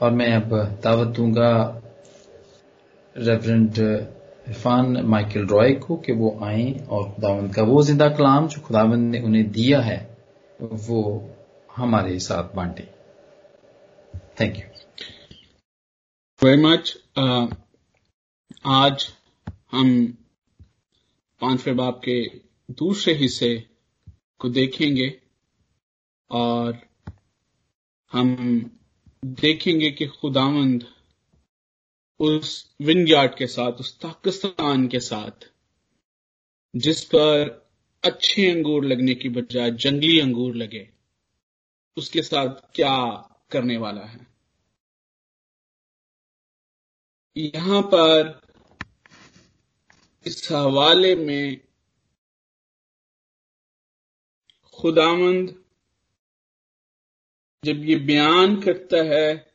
और मैं अब दावत दूँगा रेवरेंड इरफान माइकल रॉय को कि वो आए और खुदावंद का वो ज़िंदा कलाम जो खुदावंद ने उन्हें दिया है, वो हमारे साथ बांटे। थैंक यू वेरी मच आज हम पाँचवें बाप के दूसरे हिस्से को देखेंगे और हम देखेंगे कि खुदावंद उस विंडयार्ड के साथ, उस पाकिस्तान के साथ, जिस पर अच्छे अंगूर लगने की बजाय जंगली अंगूर लगे, उसके साथ क्या करने वाला है? यहाँ पर इस हवाले में खुदामंद जब ये बयान करता है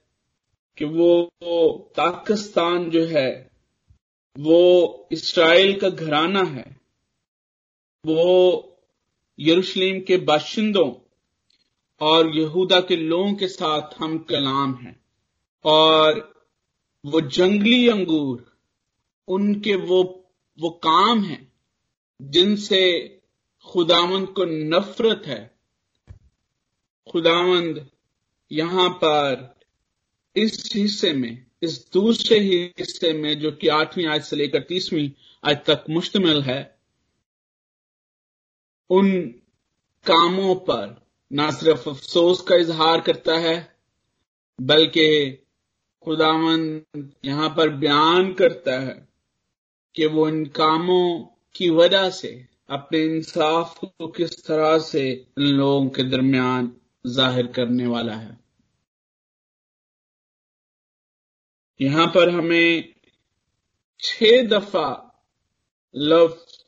कि वो पाकिस्तान जो है, वो इसराइल का घराना है, वो यरूशलेम के बाशिंदों और यहूदा के लोगों के साथ हम कलाम हैं और वो जंगली अंगूर, उनके वो वो काम है जिनसे खुदावंद को नफरत है। खुदावंद यहाँ पर इस हिस्से में, इस दूसरे हिस्से में जो कि आठवीं आज से लेकर तीसवीं आज तक मुश्तमिल है, उन कामों पर ना सिर्फ़ अफसोस का इजहार करता है, बल्कि खुदावन यहाँ पर बयान करता है कि वो इन कामों की वजह से, अपने इंसाफ को किस तरह से इन लोगों के दरमियान ज़ाहिर करने वाला है। यहाँ पर हमें छह दफ़ा लफ्ज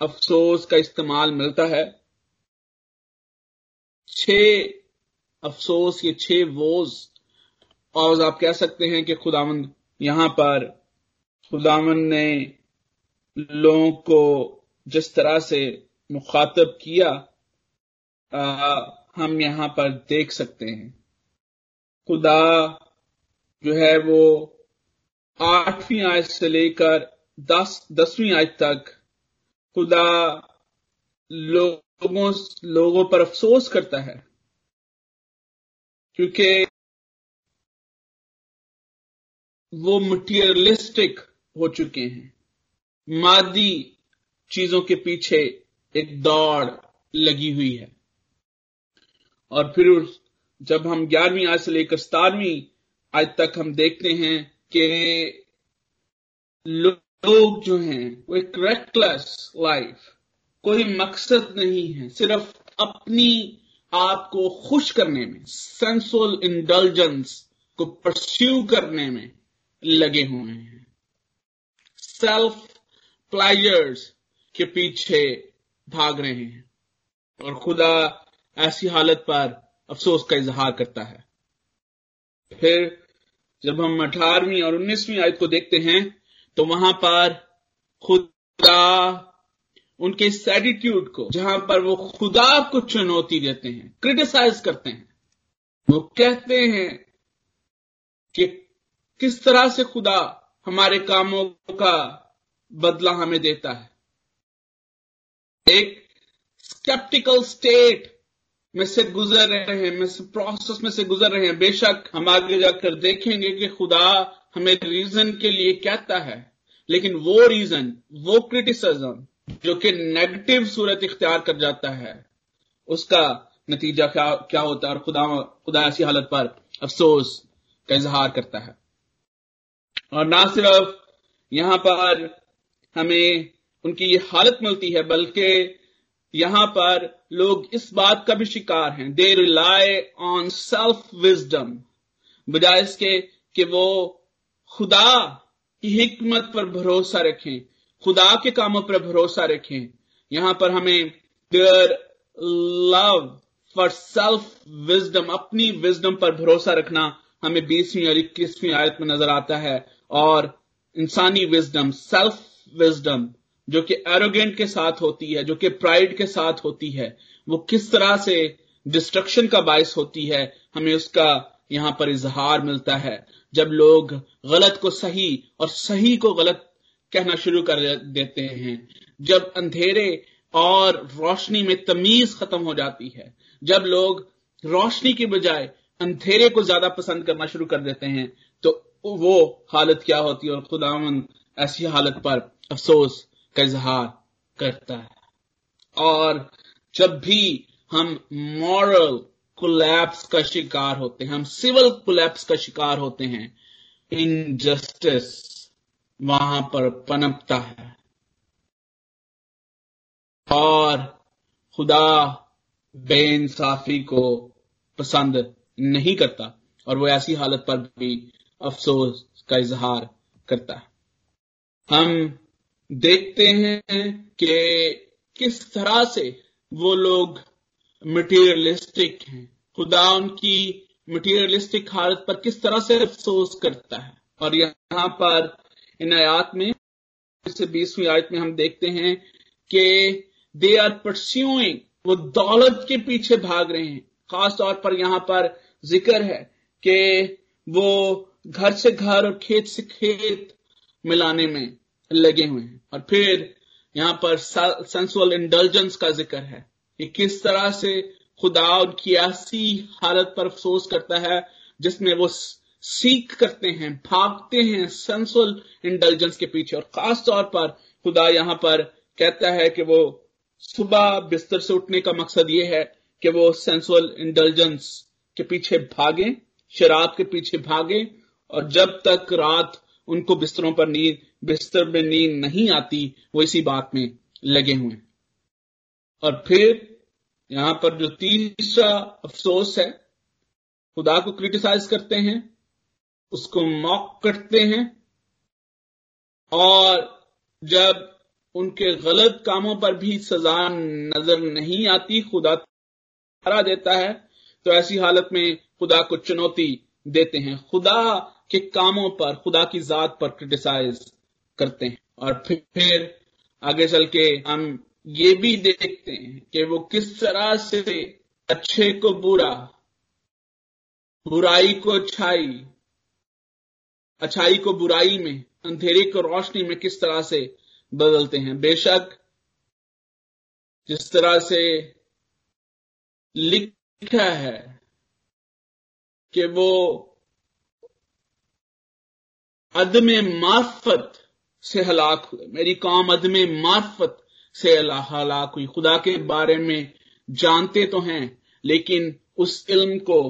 अफसोस का इस्तेमाल मिलता है। छह अफसोस ये छह वोज और आप कह सकते हैं कि खुदावंद यहाँ पर खुदावंद ने लोगों को जिस तरह से मुखातब किया आ, हम यहाँ पर देख सकते हैं। खुदा जो है वो आठवीं आयत से लेकर दस, दसवीं आयत तक खुदा लोगों लोगों पर अफसोस करता है। क्योंकि वो मटीरियलिस्टिक हो चुके हैं। मादी चीज़ों के पीछे एक दौड़ लगी हुई है। और फिर जब हम ग्यारहवीं आज से लेकर सतारवीं आज तक हम देखते हैं कि लोग जो हैं, वो एक रेकलेस लाइफ कोई मकसद नहीं है, सिर्फ़ अपनी आप को खुश करने में सेंसुअल इंडल्जेंस को परस्यू करने में लगे हुए हैं। सेल्फ प्लायर्स के पीछे भाग रहे हैं। और खुदा ऐसी हालत पर अफसोस का इजहार करता है। फिर जब हम अठारहवीं और उन्नीसवीं आयत को देखते हैं तो वहाँ पर खुदा उनके इस एटीट्यूड को, जहाँ पर वो खुदा को चुनौती देते हैं क्रिटिसाइज करते हैं। वो कहते हैं कि किस तरह से खुदा हमारे कामों का बदला हमें देता है। एक स्केप्टिकल स्टेट में से गुजर रहे हैं, में से प्रोसेस में से गुजर रहे हैं। बेशक हम आगे जाकर देखेंगे कि खुदा हमें रीजन के लिए कहता है, लेकिन वो रीजन वो क्रिटिसिज्म जो कि नेगेटिव सूरत इख्तियार कर जाता है, उसका नतीजा क्या क्या होता है? और खुदा खुदा ऐसी हालत पर अफसोस का इजहार करता है। और ना सिर्फ़ यहाँ पर हमें उनकी ये हालत मिलती है, बल्कि यहाँ पर लोग इस बात का भी शिकार हैं। They rely on self wisdom बजाय इसके कि वो खुदा की हिकमत पर भरोसा रखें, खुदा के कामों पर भरोसा रखें। यहाँ पर हमें their love for self wisdom अपनी विजडम पर भरोसा रखना हमें बीसवीं और इक्कीसवीं आयत में नज़र आता है। और इंसानी विजडम सेल्फ विजडम जो कि एरोगेंट के साथ होती है, जो कि प्राइड के साथ होती है, वो किस तरह से डिस्ट्रक्शन का बायस होती है, हमें उसका यहाँ पर इजहार मिलता है। जब लोग गलत को सही और सही को गलत कहना शुरू कर देते हैं, जब अंधेरे और रोशनी में तमीज खत्म हो जाती है, जब लोग रोशनी के बजाय अंधेरे को ज़्यादा पसंद करना शुरू कर देते हैं तो वो हालत क्या होती है और खुदावन ऐसी हालत पर अफसोस का इजहार करता है। और जब भी हम मॉरल कोलैप्स का शिकार होते हैं, हम सिविल कोलैप्स का शिकार होते हैं इनजस्टिस वहाँ पर पनपता है। और खुदा बेइंसाफी को पसंद नहीं करता, और वो ऐसी हालत पर भी अफसोस का इजहार करता है। हम देखते हैं कि किस तरह से वो लोग मटेरियलिस्टिक हैं। खुदा उनकी मटेरियलिस्टिक हालत पर किस तरह से अफसोस करता है। और यहाँ पर इन आयात में से बीसवीं आयत में हम देखते हैं कि दे आर परस्यूइंग वो दौलत के पीछे भाग रहे हैं। खास तौर पर यहाँ पर ज़िक्र है कि वो घर से घर और खेत से खेत मिलाने में लगे हुए हैं। और फिर यहाँ पर सेंसुअल इंडल्जेंस का ज़िक्र है कि किस तरह से खुदा उनकी ऐसी हालत पर अफसोस करता है, जिसमें वो सीख करते हैं, भागते हैं सेंसुअल इंटेलिजेंस के पीछे। और खास तौर पर खुदा यहाँ पर कहता है कि वो सुबह बिस्तर से उठने का मकसद ये है कि वो सेंसुअल इंटेलिजेंस के पीछे भागे, शराब के पीछे भागे, और जब तक रात उनको बिस्तरों पर नींद बिस्तर में नींद नहीं आती, वो इसी बात में लगे हुए और फिर यहाँ पर जो तीसरा अफसोस है, खुदा को क्रिटिसाइज करते हैं, उसको मॉक करते हैं, और जब उनके गलत कामों पर भी सजा नज़र नहीं आती, खुदा हरा देता है तो ऐसी हालत में खुदा को चुनौती देते हैं। खुदा के कामों पर, खुदा की जात पर क्रिटिसाइज करते हैं। और फिर आगे चल के हम ये भी देखते हैं कि वो किस तरह से अच्छे को बुरा, बुराई को अच्छाई अच्छाई को बुराई में, अंधेरे को रोशनी में किस तरह से बदलते हैं। बेशक जिस तरह से लिखा है कि वो अदम मार्फत से हलाक हुए। मेरी कौम अदम मार्फत से हलाक हुई। खुदा के बारे में जानते तो हैं, लेकिन उस इल्म को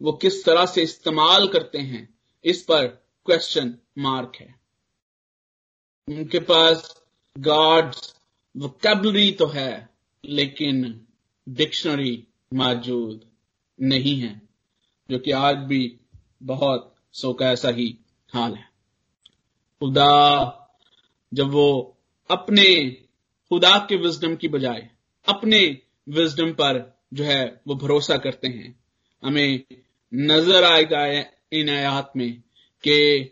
वो किस तरह से इस्तेमाल करते हैं, इस पर क्वेश्चन मार्क है। उनके पास गॉड्स वोकेबलरी तो है, लेकिन डिक्शनरी मौजूद नहीं है, जो कि आज भी बहुत सो का ऐसा ही हाल है। खुदा जब वो अपने खुदा के विजडम की बजाय, अपने विजडम पर जो है वो भरोसा करते हैं। हमें नज़र आएगा इन आयात में कि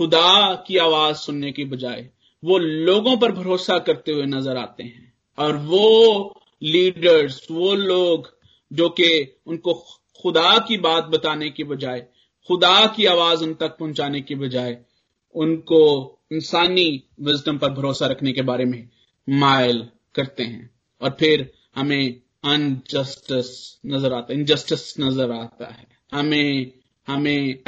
खुदा की आवाज़ सुनने की बजाय वो लोगों पर भरोसा करते हुए नज़र आते हैं। और वो लीडर्स वो लोग जो कि उनको खुदा की बात बताने की बजाय, खुदा की आवाज़ उन तक पहुँचाने की बजाय उनको इंसानी विजडम पर भरोसा रखने के बारे में माइल करते हैं। और फिर हमें अनजस्टिस नज़र आता है। इनजस्टिस नज़र आता है। हमें हमें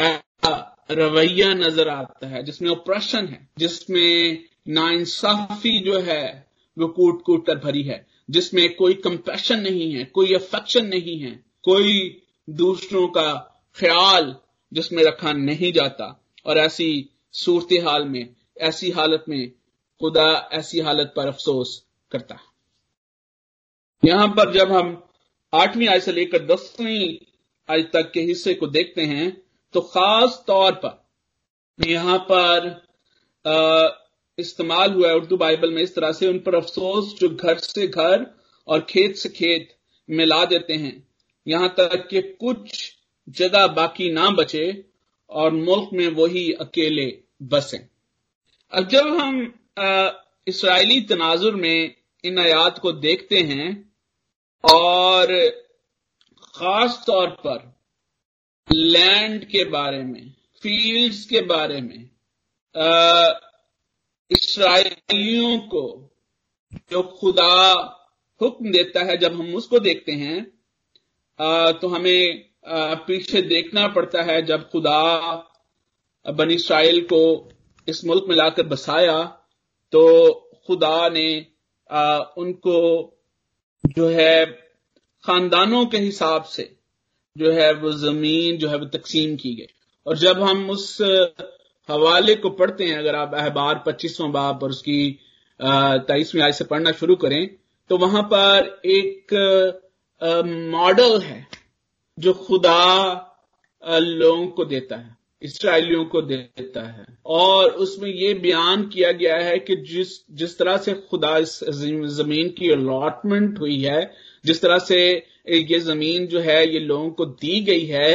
रवैया नज़र आता है जिसमें ऑपरेशन है, जिसमें नाइंसाफी जो है, वो कूट कूट कर भरी है, जिसमें कोई कंपैशन नहीं है, कोई अफेक्शन नहीं है, कोई दूसरों का ख्याल जिसमें रखा नहीं जाता। और ऐसी सूरत हाल में, ऐसी हालत में खुदा ऐसी हालत पर अफसोस करता। है यहाँ पर जब हम आठवीं आय से लेकर दसवीं आज तक के हिस्से को देखते हैं तो खास तौर पर यहाँ पर इस्तेमाल हुआ है उर्दू बाइबल में इस तरह से, उन पर अफसोस जो घर से घर और खेत से खेत मिला देते हैं। यहाँ तक कि कुछ जगह बाकी ना बचे और मुल्क में वही अकेले बसे। अब जब हम इसराइली तनाजुर में इन आयात को देखते हैं और खास तौर पर लैंड के बारे में फील्ड्स के बारे में इसराइलियों को जो खुदा हुक्म देता है जब हम उसको देखते हैं आ, तो हमें आ, पीछे देखना पड़ता है जब खुदा बन इसराइल को इस मुल्क में लाकर बसाया तो खुदा ने आ, उनको जो है खानदानों के हिसाब से जो है वो ज़मीन जो है वो तकसीम की गई। और जब हम उस हवाले को पढ़ते हैं अगर आप अहबार पच्चीसवां बाप और उसकी तेईसवीं आय से पढ़ना शुरू करें तो वहाँ पर एक मॉडल है जो खुदा लोगों को देता है। इसराइलियों को देता है। और उसमें यह बयान किया गया है कि जिस जिस तरह से खुदा इस ज़मीन की अलॉटमेंट हुई है, जिस तरह से ये ज़मीन जो है, ये लोगों को दी गई है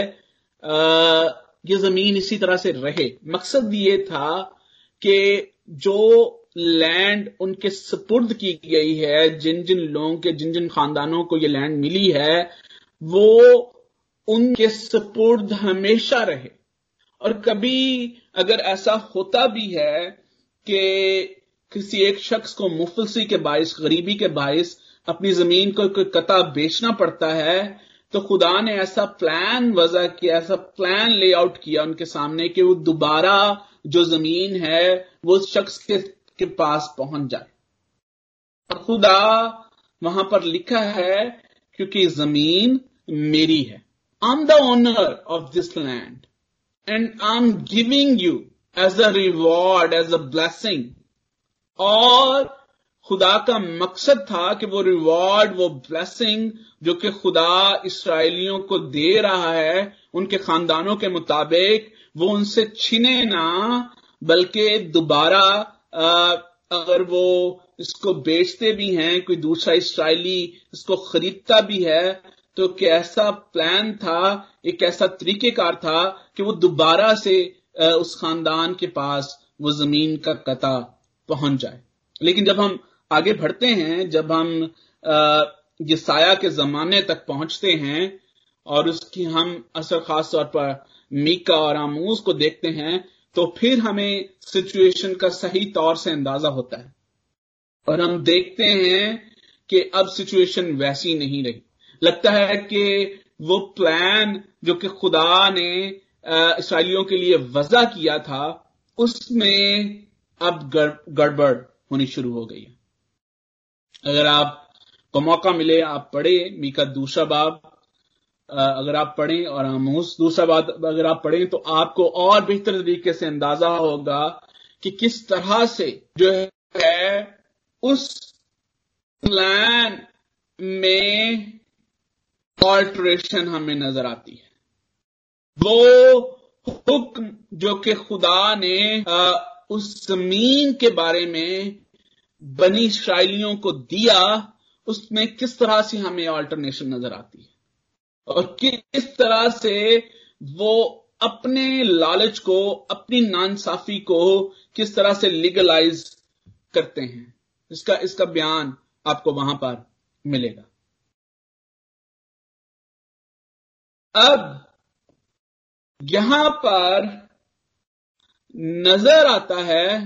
ये ज़मीन इसी तरह से रहे। मकसद ये था कि जो लैंड उनके सपुर्द की गई है, जिन जिन लोगों के, जिन जिन खानदानों को ये लैंड मिली है, वो उनके सपुर्द हमेशा रहे। और कभी अगर ऐसा होता भी है कि किसी एक शख्स को मुफलसी के बायस गरीबी के बायस अपनी ज़मीन को कोई कता बेचना पड़ता है तो खुदा ने ऐसा प्लान वजह किया ऐसा प्लान लेआउट किया उनके सामने कि वो दोबारा जो ज़मीन है वो उस शख्स के, के पास पहुँच जाए। और खुदा वहाँ पर लिखा है क्योंकि ज़मीन मेरी है। I am the owner of this land and I'm giving you as a reward, as a blessing. और खुदा का मकसद था कि वो रिवॉर्ड वो ब्लेसिंग जो कि खुदा इसराइलियों को दे रहा है उनके खानदानों के मुताबिक वो उनसे छिने ना बल्कि दोबारा अगर वो इसको बेचते भी हैं कोई दूसरा इसराइली इसको खरीदता भी है तो कैसा प्लान था, एक ऐसा तरीकेकार था कि वो दोबारा से उस खानदान के पास, वो ज़मीन का कता पहुँच जाए। लेकिन जब हम आगे बढ़ते हैं, जब हम ये के जमाने तक पहुँचते हैं और उसकी हम असर खास तौर पर मीका और आमूज को देखते हैं तो फिर हमें सिचुएशन का सही तौर से अंदाज़ा होता है। और हम देखते हैं कि अब सिचुएशन वैसी नहीं रही। लगता है कि वो प्लान जो कि खुदा ने इसराइलियों के लिए वजह किया था, उसमें अब गड़बड़ होनी शुरू हो गई अगर आप को मौका मिले, आप पढ़े मीका दूसरा बाब अगर आप पढ़ें और आमूस दूसरा बात अगर आप पढ़ें तो आपको और बेहतर तरीके से अंदाज़ा होगा कि किस तरह से जो है, उस प्लान में ऑल्ट्रेशन हमें नज़र आती है। वो हुक्म जो कि खुदा ने उस ज़मीन के बारे में बनी शैलियों को दिया, उसमें किस तरह से हमें ऑल्टरनेशन नज़र आती है? और किस तरह से वो अपने लालच को, अपनी नानसाफी को किस तरह से लीगलाइज करते हैं। इसका इसका बयान आपको वहाँ पर मिलेगा। अब यहाँ पर नज़र आता है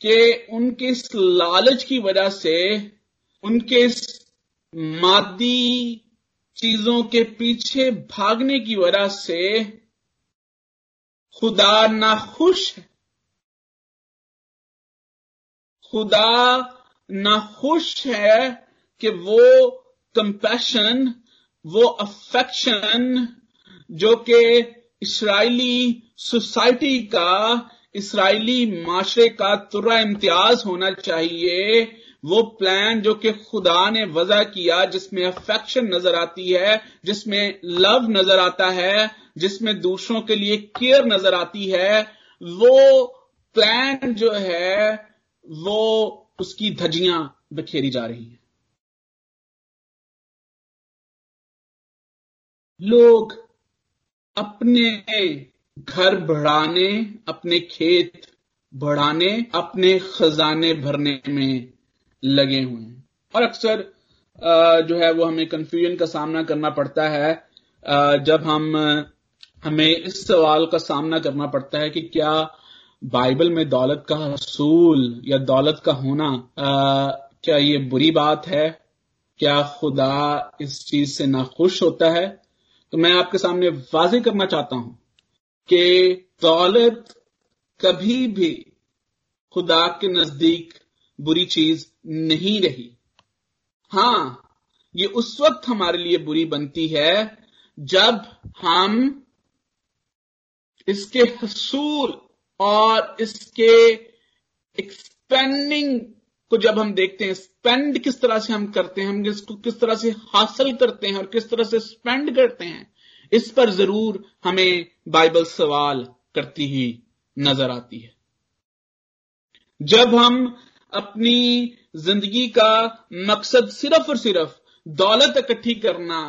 कि उनके इस लालच की वजह से उनके इस मादी चीज़ों के पीछे भागने की वजह से खुदा ना खुश है। खुदा ना खुश है कि वो कंपैशन वो अफेक्शन जो कि इसराइली सोसाइटी का, इसराइली माशरे का तुरा इम्तियाज़ होना चाहिए, वो प्लान जो कि खुदा ने वजह किया, जिसमें अफेक्शन नज़र आती है, जिसमें लव नज़र आता है, जिसमें दूसरों के लिए केयर नज़र आती है, वो प्लान जो है, वो उसकी धजियाँ बखेरी जा रही हैं। लोग अपने घर बढ़ाने, अपने खेत बढ़ाने, अपने खजाने भरने में लगे हुए हैं। और अक्सर जो है वो हमें कंफ्यूजन का सामना करना पड़ता है। जब हम, हमें इस सवाल का सामना करना पड़ता है कि क्या बाइबल में दौलत का हसूल या दौलत का होना क्या ये बुरी बात है? क्या खुदा इस चीज़ से नाखुश होता है? तो मैं आपके सामने वाजे करना चाहता हूँ कि दौलत कभी भी खुदा के नज़दीक बुरी चीज़ नहीं रही। हाँ, ये उस वक्त हमारे लिए बुरी बनती है जब हम इसके हसूल और इसके एक्सपेंडिंग को जब हम देखते हैं स्पेंड किस तरह से हम करते हैं, हम इसको किस तरह से हासिल करते हैं और किस तरह से स्पेंड करते हैं, इस पर ज़रूर हमें बाइबल सवाल करती ही नज़र आती है। जब हम अपनी ज़िंदगी का मकसद सिर्फ़ और सिर्फ़ दौलत इकट्ठी करना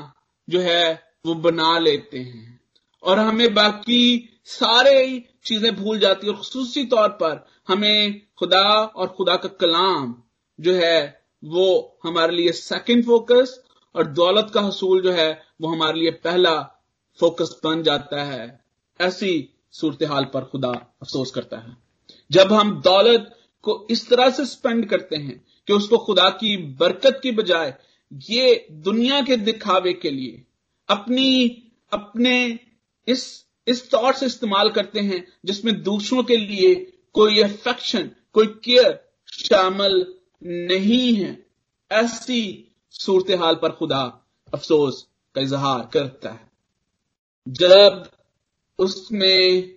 जो है, वो बना लेते हैं और हमें बाकी सारे चीज़ें भूल जाती है। और खसूसी तौर पर हमें खुदा और खुदा का कलाम जो है, वो हमारे लिए सेकंड फोकस और दौलत का हसूल जो है, वो हमारे लिए पहला फोकस बन जाता है। ऐसी सूरत हाल पर खुदा अफसोस करता है। जब हम दौलत को इस तरह से स्पेंड करते हैं कि उसको खुदा की बरकत की बजाय ये दुनिया के दिखावे के लिए अपनी, अपने इस इस तौर से इस्तेमाल करते हैं जिसमें दूसरों के लिए कोई अफेक्शन कोई केयर शामिल नहीं है। ऐसी सूरत हाल पर खुदा अफसोस का इजहार करता है। जब उसमें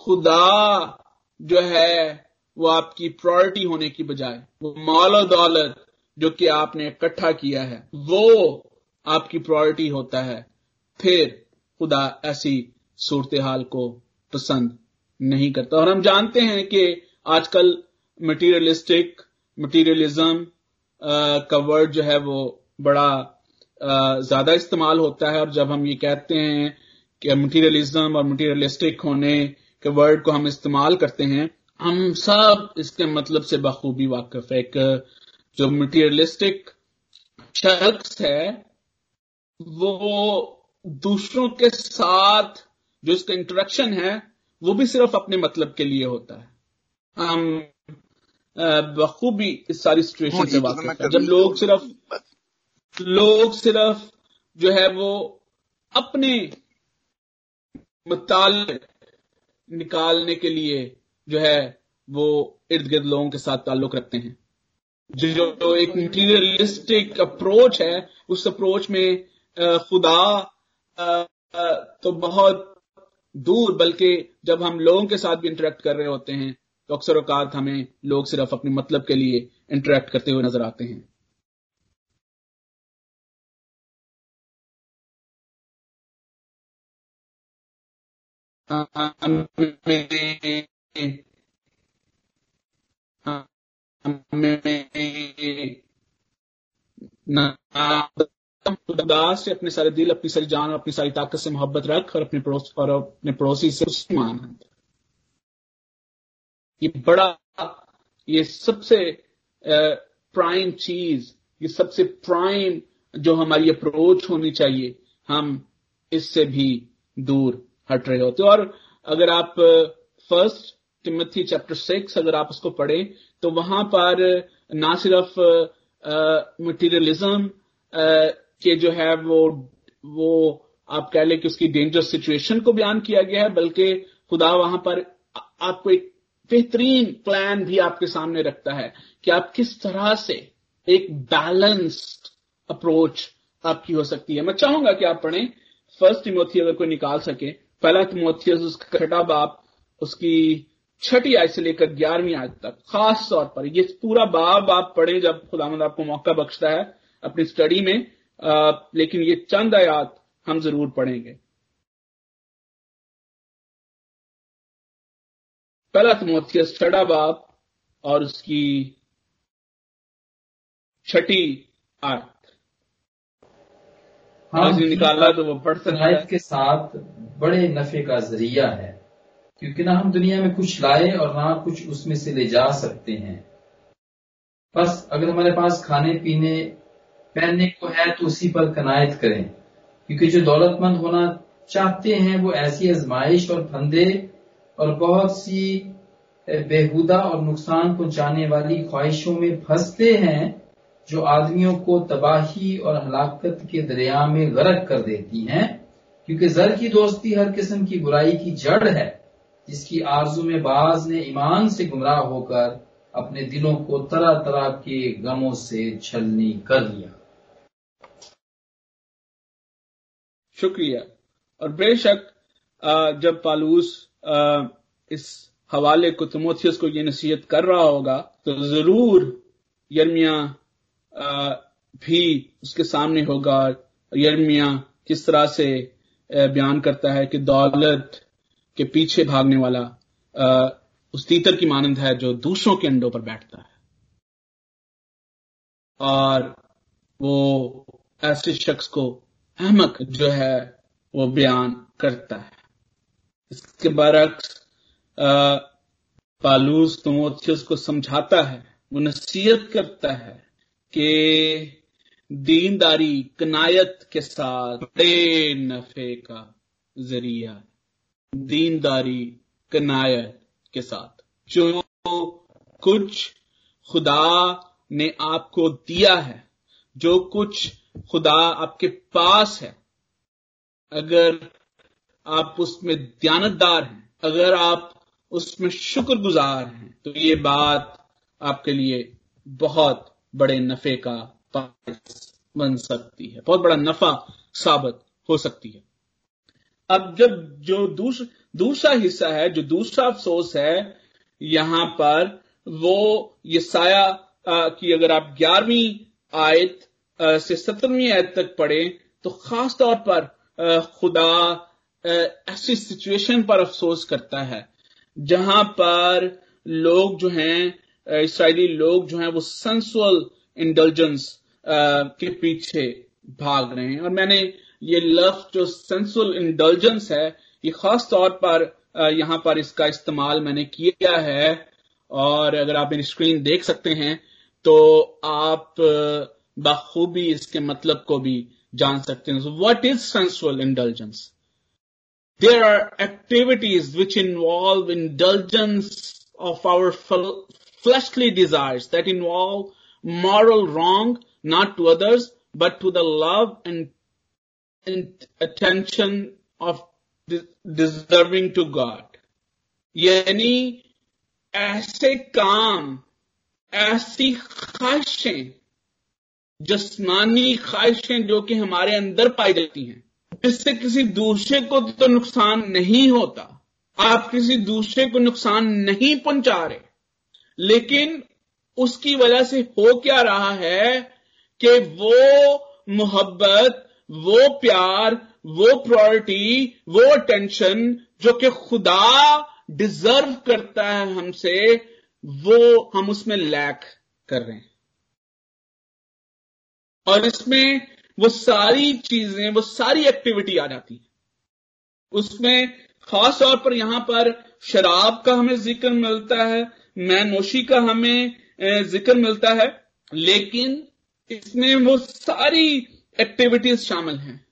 खुदा जो है, वो आपकी प्रायोरिटी होने की बजाय, वो माल दौलत जो कि आपने इकट्ठा किया है, वो आपकी प्रायोरिटी होता है, फिर खुदा ऐसी सूरत हाल को पसंद नहीं करता। और हम जानते हैं कि आजकल मटीरियलिस्टिक मटीरियलिज्म का वर्ड जो है वो बड़ा ज़्यादा इस्तेमाल होता है। और जब हम ये कहते हैं कि मटीरियलिज्म और मटीरियलिस्टिक होने के वर्ड को हम इस्तेमाल करते हैं, हम सब इसके मतलब से बखूबी वाकिफ है। एक, जो मटीरियलिस्टिक शख्स है, वो दूसरों के साथ जो इसका इंटरेक्शन है वो भी सिर्फ़ अपने मतलब के लिए होता है। हम बखूबी इस सारी सिचुएशन हाँ से वाकिफ है। जब लोग सिर्फ़ लोग सिर्फ़ जो है वो अपने मुताल निकालने के लिए जो है वो इर्द गिर्द लोगों के साथ ताल्लुक रखते हैं। जो, जो एक मटीरियलिस्टिक अप्रोच है उस अप्रोच में खुदा तो बहुत दूर, बल्कि जब हम लोगों के साथ भी इंटरेक्ट कर रहे होते हैं तो अक्सर अवकात हमें लोग सिर्फ़ अपने मतलब के लिए इंटरेक्ट करते हुए नज़र आते हैं। खुदादास से अपने सारे दिल, अपनी सारी जान, अपनी सारी ताकत से मोहब्बत रख और अपने पड़ोस, और अपने पड़ोसी से उसकी मानंद ये बड़ा, ये सबसे प्राइम चीज़, ये सबसे प्राइम जो हमारी अप्रोच होनी चाहिए, हम इससे भी दूर हट रहे होते और अगर आप फ़र्स्ट टिमथी चैप्टर सिक्स अगर आप उसको पढ़ें तो वहाँ पर, ना सिर्फ़ मटीरियलिज्म के जो है वो वो आप कह लें कि उसकी डेंजरस सिचुएशन को बयान किया गया है, बल्कि खुदा वहाँ पर आपको एक बेहतरीन प्लान भी आपके सामने रखता है कि आप किस तरह से एक बैलेंस्ड अप्रोच आपकी हो सकती है। मैं चाहूँगा कि आप पढ़ें। फ़र्स्ट इमोथी अगर कोई निकाल सके, पहला तिमोथियस उसका छठा बाप, उसकी छठी आय से लेकर ग्यारहवीं आय तक, खास तौर पर, ये पूरा बाब आप पढ़े जब खुदामंद आपको मौका बख्शता है अपनी स्टडी में। लेकिन ये चंद आयात हम ज़रूर पढ़ेंगे। पहला तिमोथियस छठा बाप और उसकी छठी आयत। हाँ निकाला तो वो पढ़ सकता के साथ बड़े नफे का ज़रिया है क्योंकि ना हम दुनिया में कुछ लाए और ना कुछ उसमें से ले जा सकते हैं। बस अगर हमारे पास खाने पीने पहनने को है तो उसी पर कनायत करें। क्योंकि जो दौलतमंद होना चाहते हैं, वो ऐसी आजमाइश और फंदे और बहुत सी बेहुदा और नुकसान पहुँचाने वाली ख्वाहिशों में फंसते हैं, जो आदमियों को तबाही और हलाकत के दरिया में गर्क कर देती हैं। क्योंकि जर की दोस्ती हर किस्म की बुराई की जड़ है, जिसकी आरज़ू में बाज ने ईमान से गुमराह होकर अपने दिलों को तरह तरह के गमों से छलनी कर लिया। शुक्रिया। और बेशक जब पालूस इस हवाले को तमोथियस को ये नसीहत कर रहा होगा तो ज़रूर यर्मिया भी उसके सामने होगा। यर्मिया किस तरह से बयान करता है कि दौलत के पीछे भागने वाला उस तीतर की मानंद है जो दूसरों के अंडों पर बैठता है। और वो ऐसे शख्स को अहमक जो है, वो बयान करता है। इसके बरक्स पालूस तमोथियस को समझाता है, वो नसीहत करता है कि दीनदारी कनायत के साथ बड़े नफे का ज़रिया दीनदारी कनायत के साथ। जो कुछ खुदा ने आपको दिया है, जो कुछ खुदा आपके पास है। अगर आप उसमें दयानतदार हैं, अगर आप उसमें शुक्रगुजार हैं तो ये बात आपके लिए बहुत बड़े नफे का बन सकती है। बहुत बड़ा नफा साबित हो सकती है। अब जब जो दूसरा दूसरा हिस्सा है, जो दूसरा अफसोस है, यहाँ पर वो ये साया कि अगर आप ग्यारहवीं आयत से सत्रहवीं आयत तक पढ़े तो खास तौर पर खुदा ऐसी सिचुएशन पर अफसोस करता है, जहाँ पर लोग जो हैं इसराइली लोग जो हैं, वो सेंसुअल इंडल्जेंस के पीछे भाग रहे हैं। और मैंने ये लफ्ज जो सेंसुअल इंडल्जेंस है, ये खास तौर पर यहाँ पर इसका इस्तेमाल मैंने किया है। और अगर आप मेरी स्क्रीन देख सकते हैं तो आप बखूबी इसके मतलब को भी जान सकते हैं what is sensual indulgence there are activities which involve indulgence of our fleshly desires that involve moral wrong not to others but to the love and, and attention of deserving to God यानी ऐसे काम ऐसी ख्वाहिशें जस्मानी ख्वाहिशें जो कि हमारे अंदर पाई जाती हैं, इससे किसी दूसरे को तो नुकसान नहीं होता। आप किसी दूसरे को नुकसान नहीं पहुँचा रहे। लेकिन उसकी वजह से हो क्या रहा है कि वो मोहब्बत, वो प्यार, वो प्रायोरिटी वो अटेंशन जो कि खुदा डिजर्व करता है हमसे, वो हम उसमें लैक कर रहे हैं। और इसमें वो सारी चीज़ें, वो सारी एक्टिविटी आ जाती है। उसमें खास तौर पर यहाँ पर शराब का हमें ज़िक्र मिलता है, मैनोशी का हमें ज़िक्र मिलता है, लेकिन इसमें वो सारी एक्टिविटीज़ शामिल हैं।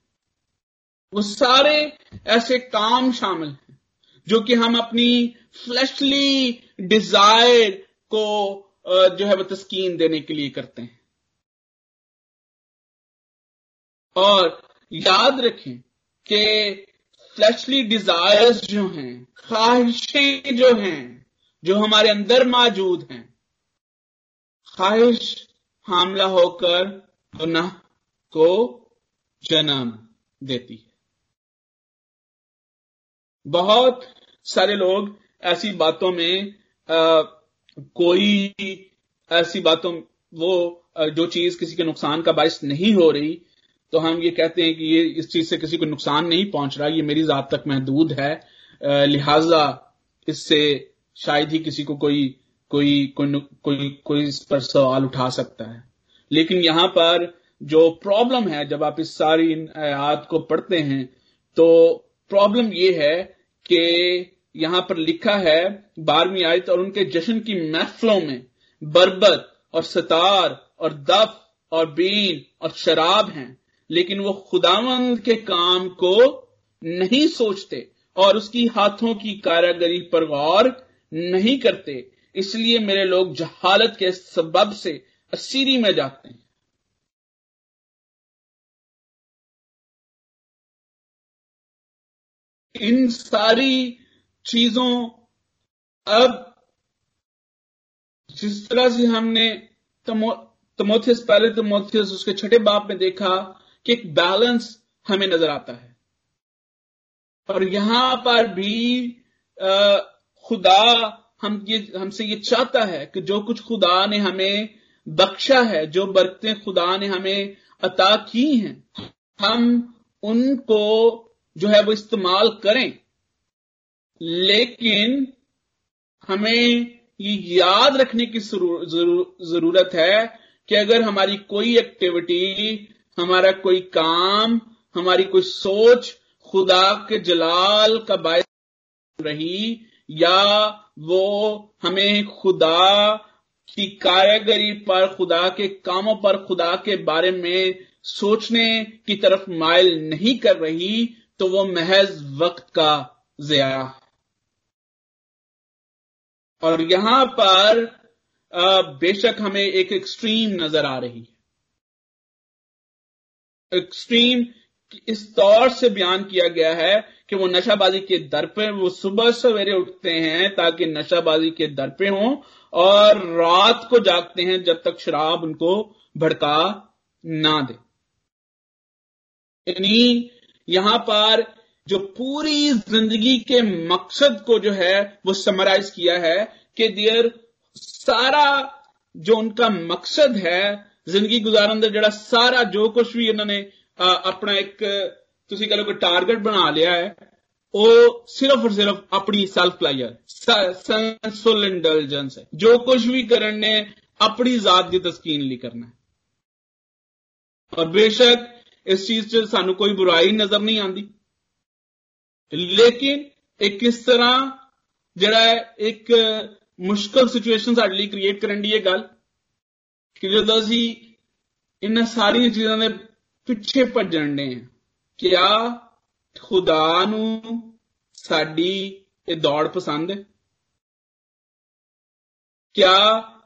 वो सारे ऐसे काम शामिल हैं, जो कि हम अपनी फ्लैशली डिज़ायर को जो है वो तस्कीन देने के लिए करते हैं। और याद रखें कि फ्लैशली डिजायर्स जो हैं ख्वाहिशें जो हैं जो हमारे अंदर मौजूद हैं ख्वाहिश हमला होकर गुनाह को जन्म देती है। बहुत सारे लोग ऐसी बातों में आ, कोई ऐसी बातों वो जो चीज़ किसी के नुकसान का बायस नहीं हो रही तो हम ये कहते हैं कि ये इस चीज़ से किसी को नुकसान नहीं पहुँच रहा, ये मेरी जात तक महदूद है। लिहाजा इससे शायद ही किसी को कोई कोई कोई कोई कोई इस पर सवाल उठा सकता है। लेकिन यहाँ पर जो प्रॉब्लम है, जब आप इस सारी इन आयात को पढ़ते हैं तो प्रॉब्लम ये है कि यहाँ पर लिखा है बारहवीं आयत, और उनके जश्न की महफलों में बरबत और सतार और दफ और बीन और शराब हैं। लेकिन वो खुदावंद के काम को नहीं सोचते और उसकी हाथों की कारागरी पर गौर नहीं करते। इसलिए मेरे लोग जहालत के सबब से असीरी में जाते हैं। इन सारी चीज़ों अब जिस तरह से हमने तमो, तमोथियस पहले तमोथियस उसके छठे बाप में देखा कि एक बैलेंस हमें नज़र आता है। और यहाँ पर भी खुदा हम ये हमसे ये चाहता है कि जो कुछ खुदा ने हमें बख्शा है, जो बरकतें खुदा ने हमें अता की हैं, हम उनको जो है वो इस्तेमाल करें। लेकिन हमें ये याद रखने की ज़रूरत है कि अगर हमारी कोई एक्टिविटी हमारा कोई काम, हमारी कोई सोच खुदा के जलाल का बायस रही, या वो हमें खुदा की कारीगरी पर, खुदा के कामों पर, खुदा के बारे में सोचने की तरफ़ माइल नहीं कर रही तो वो महज वक्त का जया। और यहाँ पर बेशक हमें एक एक्सट्रीम नज़र आ रही है। एक्सट्रीम इस तौर से बयान किया गया है कि वो नशाबाजी के दर पे, वो सुबह सवेरे उठते हैं ताकि नशाबाजी के दर पे हों और रात को जागते हैं जब तक शराब उनको भड़का ना दे। यानी यहाँ पर जो पूरी ज़िंदगी के मकसद को जो है वो समराइज किया है कि दियर सारा जो उनका मकसद है ज़िंदगी गुजारन का जरा सारा जो कुछ भी इन्होंने अपना एक ਤੁਸੀਂ कह लो कोई टारगेट बना लिया है वो सिर्फ़ और सिर्फ़ अपनी सेल्फ प्लायर सेंसुअल इंटेलिजेंस है जो कुछ भी करने अपनी जात की तस्कीन ली करना है और बेशक इस चीज़ से सानू कोई बुराई नज़र नहीं आती लेकिन एक किस तरह जरा एक मुश्किल सिचुएशन साढ़े लिए क्रिएट करन दी गल ਕਿ ਜਦੋਂ ਅਸੀਂ ਇਹਨਾਂ ਸਾਰੀਆਂ ਚੀਜ਼ਾਂ ਦੇ ਪਿੱਛੇ ਭੱਜਣਦੇ ਆ ਕਿਆ ਖੁਦਾ ਨੂੰ ਸਾਡੀ ਇਹ ਦੌੜ ਪਸੰਦ ਹੈ ਕਿਆ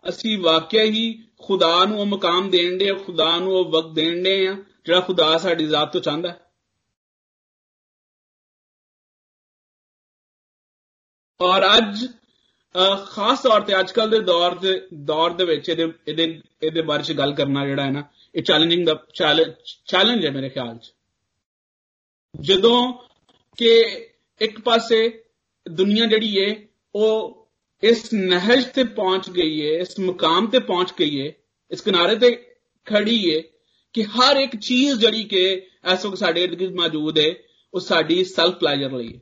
ਅਸੀਂ ਵਾਕਿਆ ਹੀ ਖੁਦਾ ਨੂੰ ਉਹ ਮਕਾਮ ਦੇਣ ਦੇ ਆ ਖੁਦਾ ਨੂੰ ਉਹ ਵਕਤ ਦੇਣ ਦੇ ਆ ਜਿਹੜਾ ਖੁਦਾ ਸਾਡੀ ਜ਼ਾਤ ਤੋਂ ਚਾਹੁੰਦਾ ਹੈ ਔਰ ਅੱਜ ਖਾਸ ਤੌਰ ਤੇ ਅੱਜ ਕੱਲ ਦੇ ਦੌਰ ਦੇ ਦੌਰ ਦੇ ਵਿੱਚ ਇਹਦੇ ਇਹਦੇ ਇਹਦੇ ਬਾਰੇ ਚ ਗੱਲ ਕਰਨਾ ਜਿਹੜਾ ਹੈ ਨਾ, ਇਹ ਚੈਲੰਜਿੰਗ ਦਾ ਚੈਲੰਜ ਹੈ ਮੇਰੇ ਖਿਆਲ ਚ। ਜਦੋਂ ਕਿ ਇੱਕ ਪਾਸੇ ਦੁਨੀਆ ਜਿਹੜੀ ਏ, ਉਹ ਇਸ ਨਹਿਜ ਤੇ ਪਹੁੰਚ ਗਈ ਏ, ਇਸ ਮੁਕਾਮ ਤੇ ਪਹੁੰਚ ਗਈ ਏ, ਇਸ ਕਿਨਾਰੇ ਤੇ ਖੜੀ ਏ, ਕਿ ਹਰ ਇੱਕ ਚੀਜ਼ ਜਿਹੜੀ ਕਿ ਇਸ ਵਕਤ ਸਾਡੇ ਇਰਦ ਗਿਰਦ ਮੌਜੂਦ ਏ, ਉਹ ਸਾਡੀ ਸੈਲਫ ਪਲੇਜਰ ਲਈ ਏ।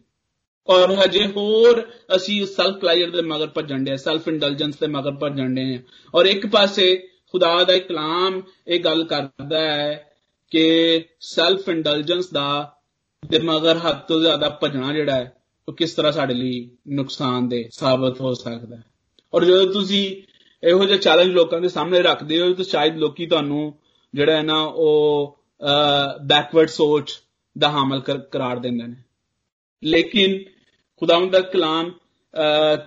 ਔਰ ਹਜੇ ਹੋਰ ਅਸੀਂ ਸੈਲਫ ਪਲੇਜਰ ਦੇ ਮਗਰ ਭੱਜਣ ਦੇ ਸੈਲਫ ਇੰਟੈਲੀਜੈਂਸ ਦੇ ਮਗਰ ਭੱਜਣ ਦੇ ਆ ਔਰ ਇੱਕ ਪਾਸੇ ਖੁਦਾ ਦਾ ਕਲਾਮ ਇਹ ਗੱਲ ਕਰਦਾ ਹੈ ਕਿ ਸੈਲਫ ਇੰਟੈਲੀਜੈਂਸ ਦਾ ਦੇ ਮਗਰ ਹੱਦ ਤੋਂ ਜ਼ਿਆਦਾ ਭੱਜਣਾ ਜਿਹੜਾ ਹੈ, ਉਹ ਕਿਸ ਤਰ੍ਹਾਂ ਸਾਡੇ ਲਈ ਨੁਕਸਾਨਦੇ ਸਾਬਤ ਹੋ ਸਕਦਾ ਹੈ। ਔਰ ਜਦੋਂ ਤੁਸੀਂ ਇਹੋ ਜਿਹੇ ਚੈਲੰਜ ਲੋਕਾਂ ਦੇ ਸਾਹਮਣੇ ਰੱਖਦੇ ਹੋ, ਤਾਂ ਸ਼ਾਇਦ ਲੋਕੀ ਤੁਹਾਨੂੰ ਜਿਹੜਾ ਹੈ ਨਾ ਉਹ ਬੈਕਵਰਡ ਸੋਚ ਦਾ ਹਾਮਲ ਕਰਾਰ ਦਿੰਦੇ ਨੇ। ਲੇਕਿਨ ਖੁਦਾਵੰਦ ਦਾ ਕਲਾਮ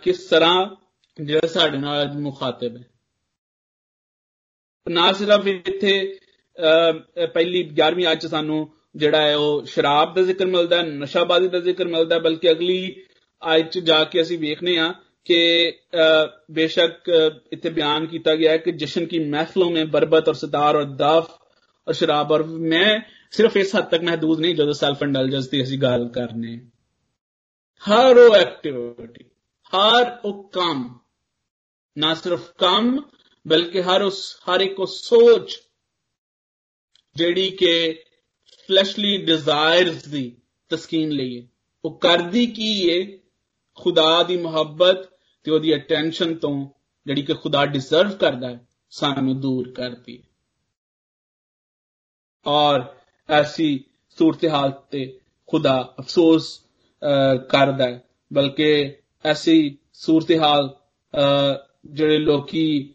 ਕਿਸ ਤਰ੍ਹਾਂ ਜਿਹੜਾ ਸਾਡੇ ਨਾਲ ਮੁਖਾਤਬ ਹੈ ਨਾ ਸਿਰਫ ਇੱਥੇ ਪਹਿਲੀ 11ਵੀਂ ਆਇਤ ਚ ਸਾਨੂੰ ਜਿਹੜਾ ਹੈ ਉਹ ਸ਼ਰਾਬ ਦਾ ਜ਼ਿਕਰ ਮਿਲਦਾ ਹੈ ਨਸ਼ਾਬਾਜ਼ੀ ਦਾ ਜ਼ਿਕਰ ਮਿਲਦਾ ਹੈ ਬਲਕਿ ਅਗਲੀ ਆਇਤ ਚ ਜਾ ਕੇ ਅਸੀਂ ਵੇਖਨੇ ਆ कि बेशक इतने बयान किया गया है कि जश्न की महफिलों में बरबत और सितार और दाफ और शराब और मैं सिर्फ इस हद तक महदूद नहीं जो सेल्फ इंडलजेंस की असं गल करने हर वो एक्टिविटी हर वो काम ना सिर्फ कम बल्कि हर उस हर एक को सोच जेड़ी के फ्लैशली डिजायर्स दी तस्कीन लईए वो करदी की है खुदा दी मोहब्बत ਤੇ ਉਹਦੀ ਅਟੈਂਸ਼ਨ ਤੋਂ ਜਿਹੜੀ ਕਿ ਖੁਦਾ ਡਿਜ਼ਰਵ ਕਰਦਾ ਹੈ ਸਾਨੂੰ ਦੂਰ ਕਰਦੀ ਹੈ ਔਰ ਐਸੀ ਸੂਰਤ-ਹਾਲ ਤੇ ਖੁਦਾ ਅਫਸੋਸ ਕਰਦਾ ਹੈ। ਬਲਕਿ ਐਸੀ ਸੂਰਤ-ਏ-ਹਾਲ ਜਿਹੜੇ ਲੋਕੀ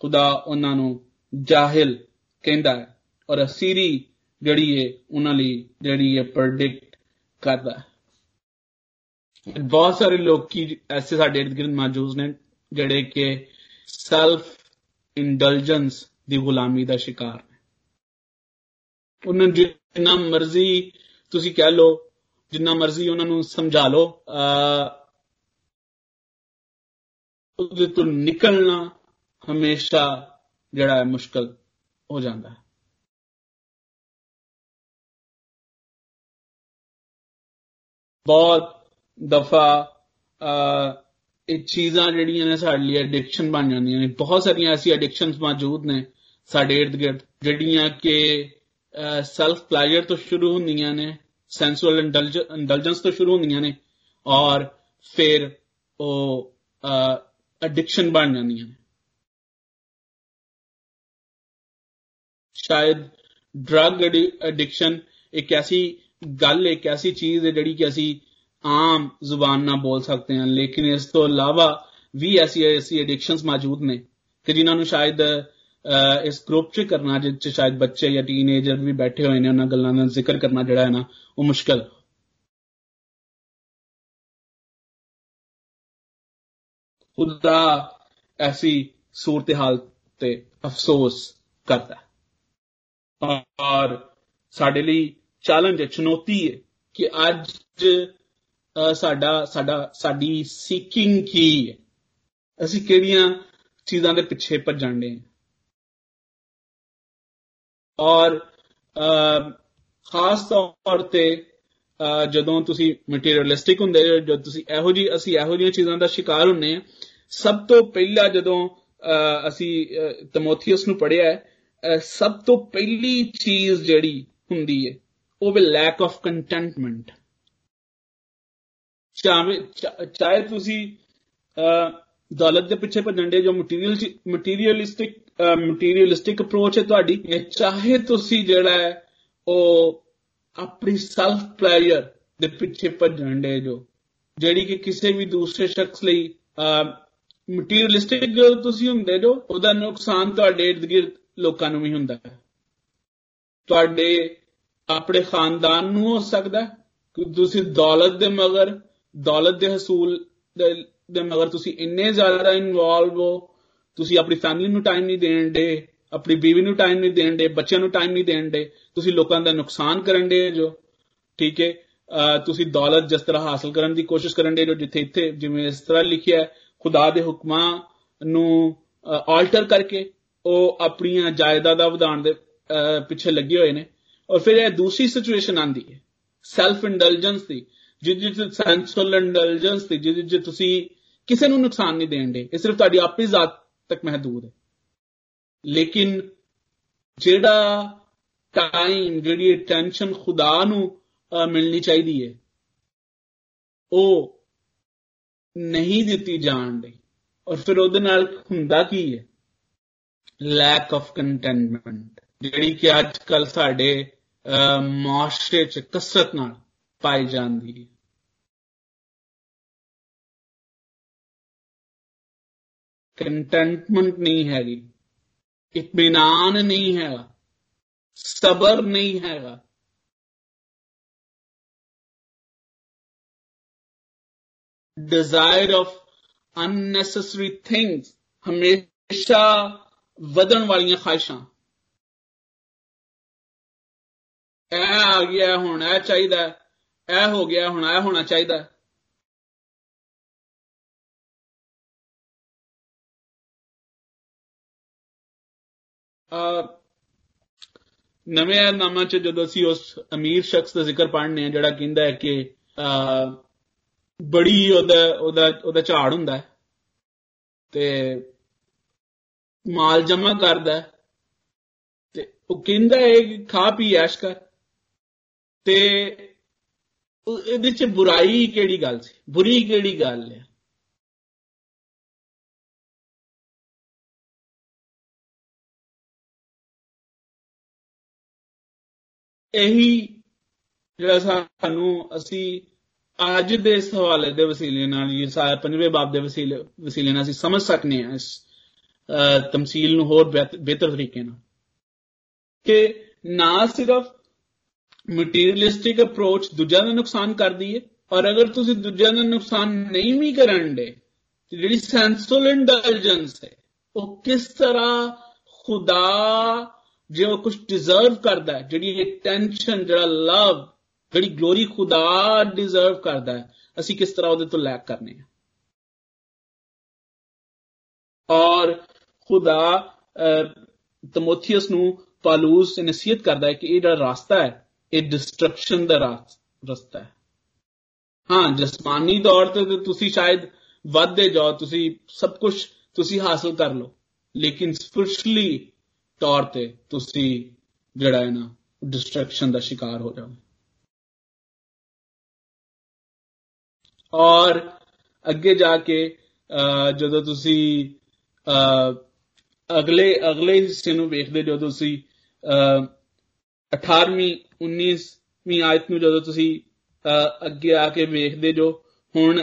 ਖੁਦਾ ਉਹਨਾਂ ਨੂੰ ਜਾਹਲ ਕਹਿੰਦਾ ਹੈ ਔਰ ਅਸੀਰੀ ਜਿਹੜੀ ਹੈ, ਉਹਨਾਂ ਲਈ ਜਿਹੜੀ ਹੈ ਪ੍ਰੈਡਿਕਟ ਕਰਦਾ ਹੈ। ਬਹੁਤ ਸਾਰੇ ਲੋਕੀ ਐਸੇ ਸਾਡੇ ਇਰਦ-ਗਿਰਦ ਮੌਜੂਦ ਨੇ ਜਿਹੜੇ ਕਿ ਸੈਲਫ ਇੰਡਲਜੈਂਸ ਦੀ ਗੁਲਾਮੀ ਦਾ ਸ਼ਿਕਾਰ ਨੇ। ਉਹਨਾਂ ਜਿੰਨਾ ਮਰਜ਼ੀ ਤੁਸੀਂ ਕਹਿ ਲਓ, ਜਿੰਨਾ ਮਰਜ਼ੀ ਉਹਨਾਂ ਨੂੰ ਸਮਝਾ ਲਓ ਉਹਦੇ ਤੋਂ ਨਿਕਲਣਾ ਹਮੇਸ਼ਾ ਜਿਹੜਾ ਹੈ ਮੁਸ਼ਕਲ ਹੋ ਜਾਂਦਾ ਹੈ। ਬਹੁਤ ਦਫਾ ਇਹ ਚੀਜ਼ਾਂ ਜਿਹੜੀਆਂ ਨੇ ਸਾਡੇ ਲਈ ਐਡਿਕਸ਼ਨ ਬਣ ਜਾਂਦੀਆਂ ਨੇ। ਬਹੁਤ ਸਾਰੀਆਂ ਐਸੀ ਐਡਿਕਸ਼ਨਸ ਮੌਜੂਦ ਨੇ ਸਾਡੇ ਇਰਦ ਗਿਰਦ ਜਿਹੜੀਆਂ ਕਿ ਸੈਲਫ ਪਲੇਜਰ ਤੋਂ ਸ਼ੁਰੂ ਹੁੰਦੀਆਂ ਨੇ। ਸੈਂਸੂਅਲ ਇੰਟੈਲੀਜੈਂਸ ਤੋਂ ਸ਼ੁਰੂ ਹੁੰਦੀਆਂ ਨੇ ਔਰ ਫਿਰ ਉਹ ਐਡਿਕਸ਼ਨ ਬਣ ਜਾਂਦੀਆਂ ਨੇ ਸ਼ਾਇਦ ਡਰਗ ਐਡਿਕਸ਼ਨ ਇੱਕ ਐਸੀ ਗੱਲ ਇੱਕ ਐਸੀ ਚੀਜ਼ ਹੈ ਜਿਹੜੀ ਕਿ ਅਸੀਂ ਆਮ ਜ਼ੁਬਾਨ ਨਾਲ ਬੋਲ ਸਕਦੇ ਹਾਂ ਲੇਕਿਨ ਇਸ ਤੋਂ ਇਲਾਵਾ ਵੀ ਐਸੀ ਐਸੀ ਐਡਿਕਸ਼ਨਸ ਮੌਜੂਦ ਨੇ ਕਿ ਜਿਨ੍ਹਾਂ ਨੂੰ ਸ਼ਾਇਦ इस ग्रुप च करना, जिस शायद बच्चे या टीनेजर बी बैठे होए ने, उन्हां गल्लां दा ज़िक्र करना जेह्ड़ा ऐ ना, ओह् मुश्कल। खुदा ऐसी सूरत हाल ते अफसोस करदा है। और साढ़े लेई चैलेंज है चुनौती है कि अज साडा साडा साडी सीकिंग की है असीं केड़ियाँ चीजां दे पिछे भज्जन डे ਔਰ ਖਾਸ ਤੌਰ ਤੇ ਜਦੋਂ ਤੁਸੀਂ ਮਟੀਰੀਅਲਿਸਟਿਕ ਹੁੰਦੇ ਜਦੋਂ ਤੁਸੀਂ ਇਹੋ ਜੀ ਅਸੀਂ ਇਹੋ ਜੀਆਂ ਚੀਜ਼ਾਂ ਦਾ ਸ਼ਿਕਾਰ ਹੁੰਨੇ ਆ ਸਭ ਤੋਂ ਪਹਿਲਾਂ ਜਦੋਂ ਅਸੀਂ ਤਮੋਥੀਅਸ ਨੂੰ ਪੜਿਆ ਹੈ ਸਭ ਤੋਂ ਪਹਿਲੀ ਚੀਜ਼ ਜਿਹੜੀ ਹੁੰਦੀ ਹੈ, ਉਹ ਵੀ ਲੈਕ ਆਫ ਕੰਟੈਂਟਮੈਂਟ ਚਾਹੇ ਚਾਹੇ ਤੁਸੀਂ ਦੌਲਤ ਦੇ ਪਿੱਛੇ ਭੱਜਣ ਦੇ ਜੋ ਮਟੀਰੀਅਲ ਮਟੀਰੀਅਲਿਸਟਿਕ ਮਟੀਰੀਅਲਿਸਟਿਕ ਅਪਰੋਚ ਹੈ ਤੁਹਾਡੀ। ਚਾਹੇ ਤੁਸੀਂ ਜਿਹੜਾ ਹੈ, ਉਹ ਆਪਣੀ ਸੈਲਫ ਪਲੇਜਰ ਦੇ ਪਿੱਛੇ ਭੱਜਣ ਦੇ ਜੋ। ਜਿਹੜੀ ਕਿ ਕਿਸੇ ਵੀ ਦੂਸਰੇ ਸ਼ਖਸ ਲਈ ਮਟੀਰੀਅਲਿਸਟਿਕ ਜੋ ਤੁਸੀਂ ਹੁੰਦੇ ਜੋ, ਉਹਦਾ ਨੁਕਸਾਨ ਤੁਹਾਡੇ ਇਰਦ ਗਿਰਦ ਲੋਕਾਂ ਨੂੰ ਵੀ ਹੁੰਦਾ ਹੈ। ਤੁਹਾਡੇ ਆਪਣੇ ਖਾਨਦਾਨ ਨੂੰ ਹੋ ਸਕਦਾ ਕਿ ਤੁਸੀਂ ਦੌਲਤ ਦੇ ਮਗਰ, ਦੌਲਤ ਦੇ ਹਸੂਲ ਦੇ ਮਗਰ ਤੁਸੀਂ ਇੰਨੇ ਜ਼ਿਆਦਾ ਇਨਵੋਲਵ ਹੋ ਤੁਸੀਂ ਆਪਣੀ ਫੈਮਿਲੀ ਨੂੰ ਟਾਈਮ ਨਹੀਂ ਦੇਣ ਦੇ, ਆਪਣੀ ਬੀਵੀ ਨੂੰ ਟਾਈਮ ਨਹੀਂ ਦੇਣ ਦੇ, ਬੱਚਿਆਂ ਨੂੰ ਟਾਈਮ ਨਹੀਂ ਦੇਣ ਦੇ, ਤੁਸੀਂ ਲੋਕਾਂ ਦਾ ਨੁਕਸਾਨ ਕਰਨ ਦੇ ਜੋ, ਠੀਕ ਹੈ? ਤੁਸੀਂ ਦੌਲਤ ਜਿਸ ਤਰ੍ਹਾਂ ਹਾਸਲ ਕਰਨ ਦੀ ਕੋਸ਼ਿਸ਼ ਕਰਨ ਦੇ ਜੋ ਜਿੱਥੇ ਇੱਥੇ, ਜਿਵੇਂ ਇਸ ਤਰ੍ਹਾਂ ਲਿਖਿਆ ਹੈ, ਖੁਦਾ ਦੇ ਹੁਕਮਾਂ ਨੂੰ ਆਲਟਰ ਕਰਕੇ ਉਹ ਆਪਣੀਆਂ ਜਾਇਦਾਦਾਂ ਵਧਾਉਣ ਦੇ ਪਿੱਛੇ ਲੱਗੇ ਹੋਏ ਨੇ। ਔਰ ਫਿਰ ਇਹ ਦੂਸਰੀ ਸਿਚੁਏਸ਼ਨ ਆਂਦੀ ਹੈ ਸੈਲਫ ਇੰਡਲਜੈਂਸ ਦੀ ਜਿਹਦੇ ਵਿੱਚ ਸੈਂਸੁਅਲ ਇੰਡਲਜੈਂਸ ਦੀ ਜਿਹਦੇ ਵਿੱਚ ਤੁਸੀਂ ਕਿਸੇ ਨੂੰ ਨੁਕਸਾਨ ਨਹੀਂ ਦੇਣ ਦੇ, ਇਹ ਸਿਰਫ ਤੁਹਾਡੀ ਆਪਣੀ ਜ਼ਾਤ ਤੱਕ ਮਹਦੂਦ ਹੈ ਲੇਕਿਨ ਜਿਹੜਾ ਟਾਈਮ ਜਿਹੜੀ ਟੈਨਸ਼ਨ ਖੁਦਾ ਨੂੰ ਮਿਲਣੀ ਚਾਹੀਦੀ ਹੈ ਉਹ ਨਹੀਂ ਦਿੱਤੀ ਜਾਣ ਦੀ ਔਰ ਫਿਰ ਉਹਦੇ ਨਾਲ ਹੁੰਦਾ ਕੀ ਹੈ ਲੈਕ ਆਫ ਕੰਟੈਂਟਮੈਂਟ ਜਿਹੜੀ ਕਿ ਅੱਜ ਕੱਲ ਸਾਡੇ ਮਾਸ਼ਰੇ ਚ ਕਸਰਤ ਨਾਲ ਪਾਈ ਜਾਂਦੀ ਹੈ ਕੰਟੈਂਟਮੈਂਟ ਨਹੀਂ ਹੈਗੀ ਇਤਮਾਨਾਨ ਨਹੀਂ ਹੈਗਾ ਸਬਰ ਨਹੀਂ ਹੈਗਾ desire of unnecessary things ਹਮੇਸ਼ਾ ਵਧਣ ਵਾਲੀਆਂ ਖਾਹਿਸ਼ਾਂ ਇਹ ਆ ਗਿਆ ਹੁਣ ਇਹ ਚਾਹੀਦਾ ਇਹ ਹੋ ਗਿਆ ਹੁਣ ਇਹ ਹੋਣਾ ਚਾਹੀਦਾ ਨਵੇਂ ਨਾਮਾਂ ਚ ਜਦੋਂ ਅਸੀਂ ਉਸ ਅਮੀਰ ਸ਼ਖਸ ਦਾ ਜ਼ਿਕਰ ਪੜ੍ਹਨੇ ਆ, ਜਿਹੜਾ ਕਹਿੰਦਾ ਹੈ ਕਿ ਬੜੀ ਉਹਦਾ ਉਹਦਾ ਉਹਦਾ ਝਾੜ ਹੁੰਦਾ ਹੈ ਤੇ ਮਾਲ ਜਮਾ ਕਰਦਾ ਤੇ ਉਹ ਕਹਿੰਦਾ ਹੈ ਕਿ ਖਾ ਪੀ ਐਸ਼ ਕਰ ਤੇ ਇਹਦੇ ਚ ਬੁਰਾਈ ਕਿਹੜੀ ਗੱਲ ਸੀ? ਬੁਰੀ ਕਿਹੜੀ ਗੱਲ ਹੈ? ਇਹੀ ਜਿਹੜਾ ਸਾਨੂੰ ਅਸੀਂ ਅੱਜ ਦੇ ਇਸ ਹਵਾਲੇ ਦੇ ਵਸੀਲੇ ਨਾਲ ਇਹ ਸਾਰਾ ਪੰਜਵੇਂ ਬਾਬ ਦੇ ਵਸੀਲੇ ਵਸੀਲੇ ਨਾਲ ਅਸੀਂ ਸਮਝ ਸਕਨੇ ਆ ਇਸ ਤਮਸੀਲ ਨੂੰ ਹੋਰ ਬਿਹਤਰ ਤਰੀਕੇ ਨਾਲ। ਕਿ ਨਾ ਸਿਰਫ ਮਟੀਰੀਅਲਿਸਟਿਕ ਅਪਰੋਚ ਦੂਜਿਆਂ ਦਾ ਨੁਕਸਾਨ ਕਰਦੀ ਹੈ ਔਰ ਅਗਰ ਤੁਸੀਂ ਦੂਜਿਆਂ ਦਾ ਨੁਕਸਾਨ ਨਹੀਂ ਵੀ ਕਰਨ ਦੇ, ਤੇ ਜਿਹੜੀ ਸੈਂਸੁਅਲ ਇੰਟੈਲੀਜੈਂਸ ਹੈ ਉਹ ਕਿਸ ਤਰ੍ਹਾਂ ਖੁਦਾ ਜੋ ਕੁਝ ਡਿਜ਼ਰਵ ਕਰਦਾ ਹੈ, ਜਿਹੜੀ ਟੈਨਸ਼ਨ ਜਿਹੜਾ ਲਵ ਜਿਹੜੀ ਗਲੋਰੀ ਖੁਦਾ ਡਿਜ਼ਰਵ ਕਰਦਾ ਹੈ, ਅਸੀਂ ਕਿਸ ਤਰ੍ਹਾਂ ਉਹਦੇ ਤੋਂ ਲੈਕ ਕਰਨੇ ਆ? ਔਰ ਖੁਦਾ ਤਮੋਥੀਅਸ ਨੂੰ ਪਾਲੂਸ ਨਸੀਹਤ ਕਰਦਾ ਹੈ ਕਿ ਇਹ ਜਿਹੜਾ ਰਸਤਾ ਹੈ, ਇਹ ਡਿਸਟਰਕਸ਼ਨ ਦਾ ਰਸਤਾ ਹੈ। ਹਾਂ, ਜਸਮਾਨੀ ਤੌਰ ਤੇ ਤੁਸੀਂ ਸ਼ਾਇਦ ਵੱਧਦੇ ਜਾਓ, ਤੁਸੀਂ ਸਭ ਕੁਝ ਤੁਸੀਂ ਹਾਸਲ ਕਰ ਲਓ, ਲੇਕਿਨ ਸਪਿਰਚੁਅਲੀ ਤੌਰ ਤੇ ਤੁਸੀਂ ਜਿਹੜਾ ਹੈ ਨਾ ਡਿਸਟਰੈਕਸ਼ਨ ਦਾ ਸ਼ਿਕਾਰ ਹੋ ਜਾਓ ਔਰ ਅੱਗੇ ਜਾ ਕੇ ਜਦੋਂ ਤੁਸੀਂ ਅਗਲੇ ਅਗਲੇ ਹਿੱਸੇ ਨੂੰ ਵੇਖਦੇ ਜਦੋਂ ਤੁਸੀਂ 18ਵੀਂ 19ਵੀਂ ਆਇਤ ਨੂੰ ਜਦੋਂ ਤੁਸੀਂ ਅੱਗੇ ਆ ਕੇ ਵੇਖਦੇ ਜੋ, ਹੁਣ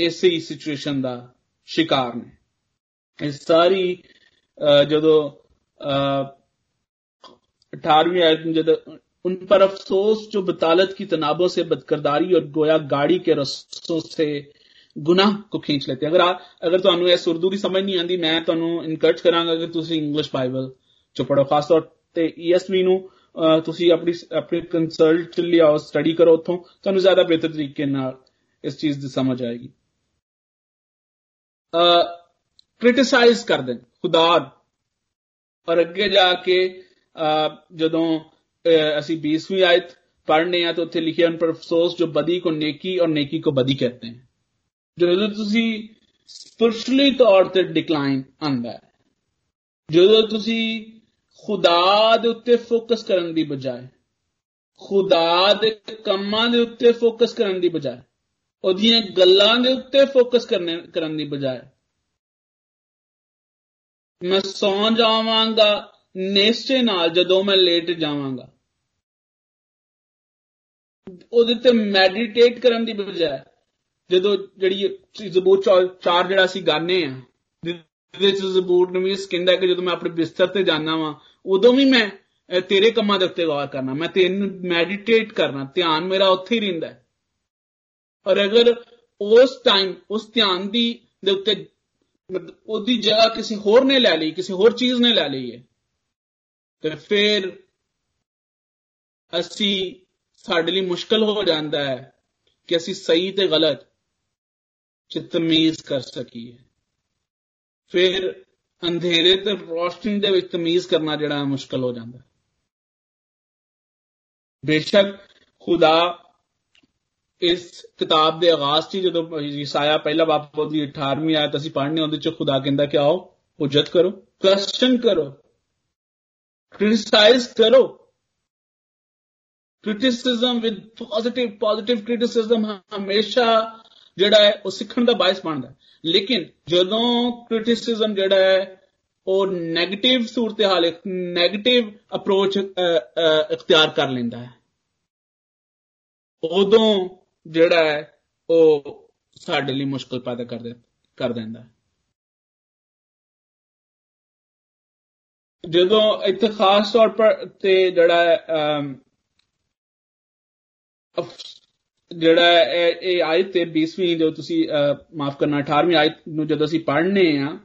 ਇਸੇ ਹੀ ਸਿਚੁਏਸ਼ਨ ਦਾ ਸ਼ਿਕਾਰ ਨੇ। ਇਹ ਸਾਰੀ ਜਦੋਂ 18वीं आयत में जब उन पर अफसोस जो बतालत की तनाबों से बदकरदारी और गोया गाड़ी के रस्तों से ਗੁਨਾਹ ਕੋ ਖਿੱਚ ਲੈਤੇ ਅਗਰ ਅਗਰ ਤੁਹਾਨੂੰ ਇਹ ਸੁਰਦੂ ਦੀ ਸਮਝ ਨਹੀਂ ਆਂਦੀ ਮੈਂ ਤੁਹਾਨੂੰ ਇਨਕਰੇਜ ਕਰਾਂਗਾ ਕਿ ਤੁਸੀਂ ਇੰਗਲਿਸ਼ ਬਾਈਬਲ ਚ ਪੜੋ ਖਾਸ ਤੌਰ ਤੇ ਈਐਸਵੀ ਨੂੰ ਤੁਸੀਂ ਆਪਣੀ ਆਪਣੇ ਕੰਸਲਟ ਲਈ ਆਓ ਸਟੱਡੀ ਕਰੋ ਉਥੋਂ ਤੁਹਾਨੂੰ ਜ਼ਿਆਦਾ ਬਿਹਤਰ ਤਰੀਕੇ ਨਾਲ ਇਸ ਚੀਜ਼ ਦੀ ਸਮਝ ਆਏਗੀ ਕ੍ਰਿਟਿਸਾਈਜ਼ ਕਰਦੇ ਖੁਦਾ ਔਰ ਅੱਗੇ ਜਾ ਕੇ ਜਦੋਂ ਅਸੀਂ 20ਵੀਂ ਆਇਤ ਪੜ੍ਹਨੇ ਆ ਤਾਂ ਉੱਥੇ ਲਿਖਿਆ ਹਨ ਪਰ ਅਫਸੋਸ ਜੋ ਬਦੀ ਕੋ ਨੇਕੀ ਔਰ ਨੇਕੀ ਕੋ ਬਦੀ ਕਹਤੇ ਹਨ ਜਦੋਂ ਤੁਸੀਂ ਸਪਿਰਚੁਅਲੀ ਤੌਰ ਤੇ ਡਿਕਲਾਈਨ ਆਂਦਾ ਹੈ ਜਦੋਂ ਤੁਸੀਂ ਖੁਦਾ ਦੇ ਉੱਤੇ ਫੋਕਸ ਕਰਨ ਦੀ ਬਜਾਏ ਖੁਦਾ ਦੇ ਕੰਮਾਂ ਦੇ ਉੱਤੇ ਫੋਕਸ ਕਰਨ ਦੀ ਬਜਾਏ ਉਹਦੀਆਂ ਗੱਲਾਂ ਦੇ ਉੱਤੇ ਫੋਕਸ ਕਰਨੇ ਕਰਨ ਦੀ ਬਜਾਏ ਮੈਂ ਸੌਂ ਜਾਵਾਂਗਾ, ਨਿਸ਼ਚੇ ਨਾਲ ਜਦੋਂ ਮੈਂ ਲੇਟ ਜਾਵਾਂਗਾ। ਉਹਦੇ ਤੇ ਮੈਡੀਟੇਟ ਕਰਨ ਦੀ ਬਜਾਏ, ਜਦੋਂ ਜਿਹੜੀ ਜ਼ਬੂਰ ਚਾਰ ਜਿਹੜਾ ਅਸੀਂ ਗਾਣੇ ਆ, ਜਿਹਦੇ ਚ ਜ਼ਬੂਰ ਨਵੀਸ ਕਹਿੰਦਾ ਕਿ ਜਦੋਂ ਮੈਂ ਆਪਣੇ ਬਿਸਤਰ ਤੇ ਜਾਣਾ ਵਾਂ, ਉਦੋਂ ਵੀ ਮੈਂ ਤੇਰੇ ਕੰਮਾਂ ਦੇ ਉੱਤੇ ਗੌਰ ਕਰਨਾ। ਮੈਂ ਤੈਨੂੰ ਮੈਡੀਟੇਟ ਕਰਨਾ। ਧਿਆਨ ਮੇਰਾ ਉੱਥੇ ਹੀ ਰਹਿੰਦਾ ਹੈ। ਔਰ ਅਗਰ ਉਸ ਟਾਈਮ ਉਸ ਧਿਆਨ ਦੀ, ਦੇ ਉੱਤੇ ਉਹਦੀ ਜਗ੍ਹਾ ਕਿਸੇ ਹੋਰ ਨੇ ਲੈ ਲਈ, ਕਿਸੇ ਹੋਰ ਚੀਜ਼ ਨੇ ਲੈ ਲਈ ਹੈ। ਤੇ ਫਿਰ ਅਸੀਂ ਸਾਡੇ ਲਈ ਮੁਸ਼ਕਲ ਹੋ ਜਾਂਦਾ ਹੈ ਕਿ ਅਸੀਂ ਸਹੀ ਤੇ ਗਲਤ ਚ ਤਮੀਜ਼ ਕਰ ਸਕੀਏ। ਫਿਰ ਅੰਧੇਰੇ ਤੇ ਰੋਸ਼ਨੀ ਦੇ ਵਿੱਚ ਤਮੀਜ਼ ਕਰਨਾ ਜਿਹੜਾ ਮੁਸ਼ਕਲ ਹੋ ਜਾਂਦਾ ਬੇਸ਼ੱਕ ਖੁਦਾ ਇਸ ਕਿਤਾਬ ਦੇ ਆਗਾਜ਼ 'ਚ ਜਦੋਂ ਯਸਾਇਆ ਪਹਿਲਾ ਬਾਪ ਉਹਦੀ 18ਵੀਂ ਆਇਤ ਅਸੀਂ ਪੜ੍ਹਨੇ ਉਹਦੇ 'ਚ ਖੁਦਾ ਕਹਿੰਦਾ ਕਿ ਆਓ ਉਜਤ ਕਰੋ ਕੁਐਸਚਨ ਕਰੋ क्रिटिसाइज करो criticism with positive positive criticism हमेशा ਜਿਹੜਾ ਹੈ ਉਹ ਸਿੱਖਣ ਦਾ ਬਾਇਸ ਬਣਦਾ ਲੇਕਿਨ ਜਦੋਂ ਕ੍ਰਿਟਿਸਿਜ਼ਮ ਜਿਹੜਾ ਹੈ ਉਹ 네ਗੇਟਿਵ ਸੂਰਤ-ਏ-ਹਾਲ ਇੱਕ 네ਗੇਟਿਵ ਅਪਰੋਚ ਇਖਤਿਆਰ ਕਰ ਲੈਂਦਾ ਹੈ ਉਦੋਂ ਜਿਹੜਾ ਹੈ, ਉਹ ਸਾਡੇ ਲਈ ਮੁਸ਼ਕਲ ਪੈਦਾ ਕਰ ਦੇ, ਕਰ ਦਿੰਦਾ ਜਦੋਂ ਇੱਥੇ ਖਾਸ ਤੌਰ ਪਰ ਤੇ ਜਿਹੜਾ ਜਿਹੜਾ ਇਹ ਆਇਤ ਤੇ 20ਵੀਂ ਜੋ ਤੁਸੀਂ ਮਾਫ ਕਰਨਾ 18ਵੀਂ ਆਇਤ ਨੂੰ ਜਦੋਂ ਅਸੀਂ ਪੜ੍ਹਨੇ ਆ,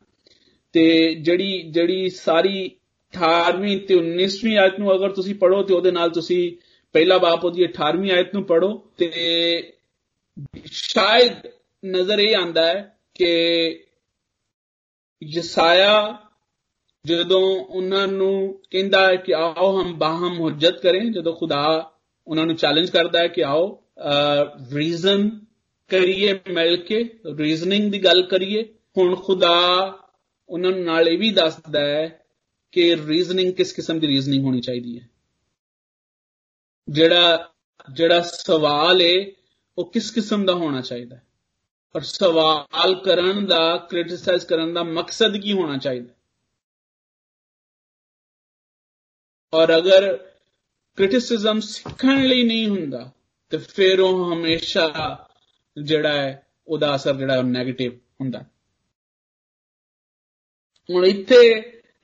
ਤੇ ਜਿਹੜੀ ਜਿਹੜੀ ਸਾਰੀ 18ਵੀਂ ਤੇ 19ਵੀਂ ਆਇਤ ਨੂੰ ਅਗਰ ਤੁਸੀਂ ਪੜੋ ਤੇ ਉਹਦੇ ਨਾਲ ਤੁਸੀਂ ਪਹਿਲਾ ਬਾਪ ਉਹਦੀ 18ਵੀਂ ਆਇਤ ਨੂੰ ਪੜੋ ਤੇ ਸ਼ਾਇਦ ਨਜ਼ਰ ਇਹ ਆਂਦਾ ਹੈ ਕਿ ਯਸਾਇਆ ਜਦੋਂ ਉਹਨਾਂ ਨੂੰ ਕਹਿੰਦਾ ਹੈ ਕਿ ਆਓ ਹਮ ਬਾਹਮ ਹੁਜਤ ਕरें ਜਦੋਂ ਖੁਦਾ ਉਹਨਾਂ ਨੂੰ ਚੈਲੰਜ ਕਰਦਾ ਹੈ ਕਿ ਆਓ ਰੀਜ਼ਨ ਕਰੀਏ ਮਿਲ ਕੇ ਰੀਜ਼ਨਿੰਗ ਦੀ ਗੱਲ ਕਰੀਏ ਹੁਣ ਖੁਦਾ ਉਹਨਾਂ ਨਾਲ ਇਹ ਵੀ ਦੱਸਦਾ ਹੈ ਕਿ ਰੀਜ਼ਨਿੰਗ ਕਿਸ ਕਿਸਮ ਦੀ ਰੀਜ਼ਨਿੰਗ ਹੋਣੀ ਚਾਹੀਦੀ ਹੈ ਜਿਹੜਾ ਜਿਹੜਾ ਸਵਾਲ ਏ ਉਹ ਕਿਸ ਕਿਸਮ ਦਾ ਹੋਣਾ ਚਾਹੀਦਾ ਹੈ ਔਰ ਸਵਾਲ ਕਰਨ ਦਾ ਕ੍ਰਿਟਿਸਾਈਜ਼ ਕਰਨ ਦਾ ਮਕਸਦ ਕੀ ਹੋਣਾ ਚਾਹੀਦਾ ਔਰ ਅਗਰ ਕ੍ਰਿਟਿਸਿਜ਼ਮ ਸਿੱਖਣ ਲਈ ਨਹੀਂ ਹੁੰਦਾ ਤੇ ਫਿਰ ਉਹ ਹਮੇਸ਼ਾ ਜਿਹੜਾ ਹੈ ਉਹਦਾ ਅਸਰ ਜਿਹੜਾ ਉਹ 네ਗੇਟਿਵ ਹੁੰਦਾ ਹੁਣ ਇੱਥੇ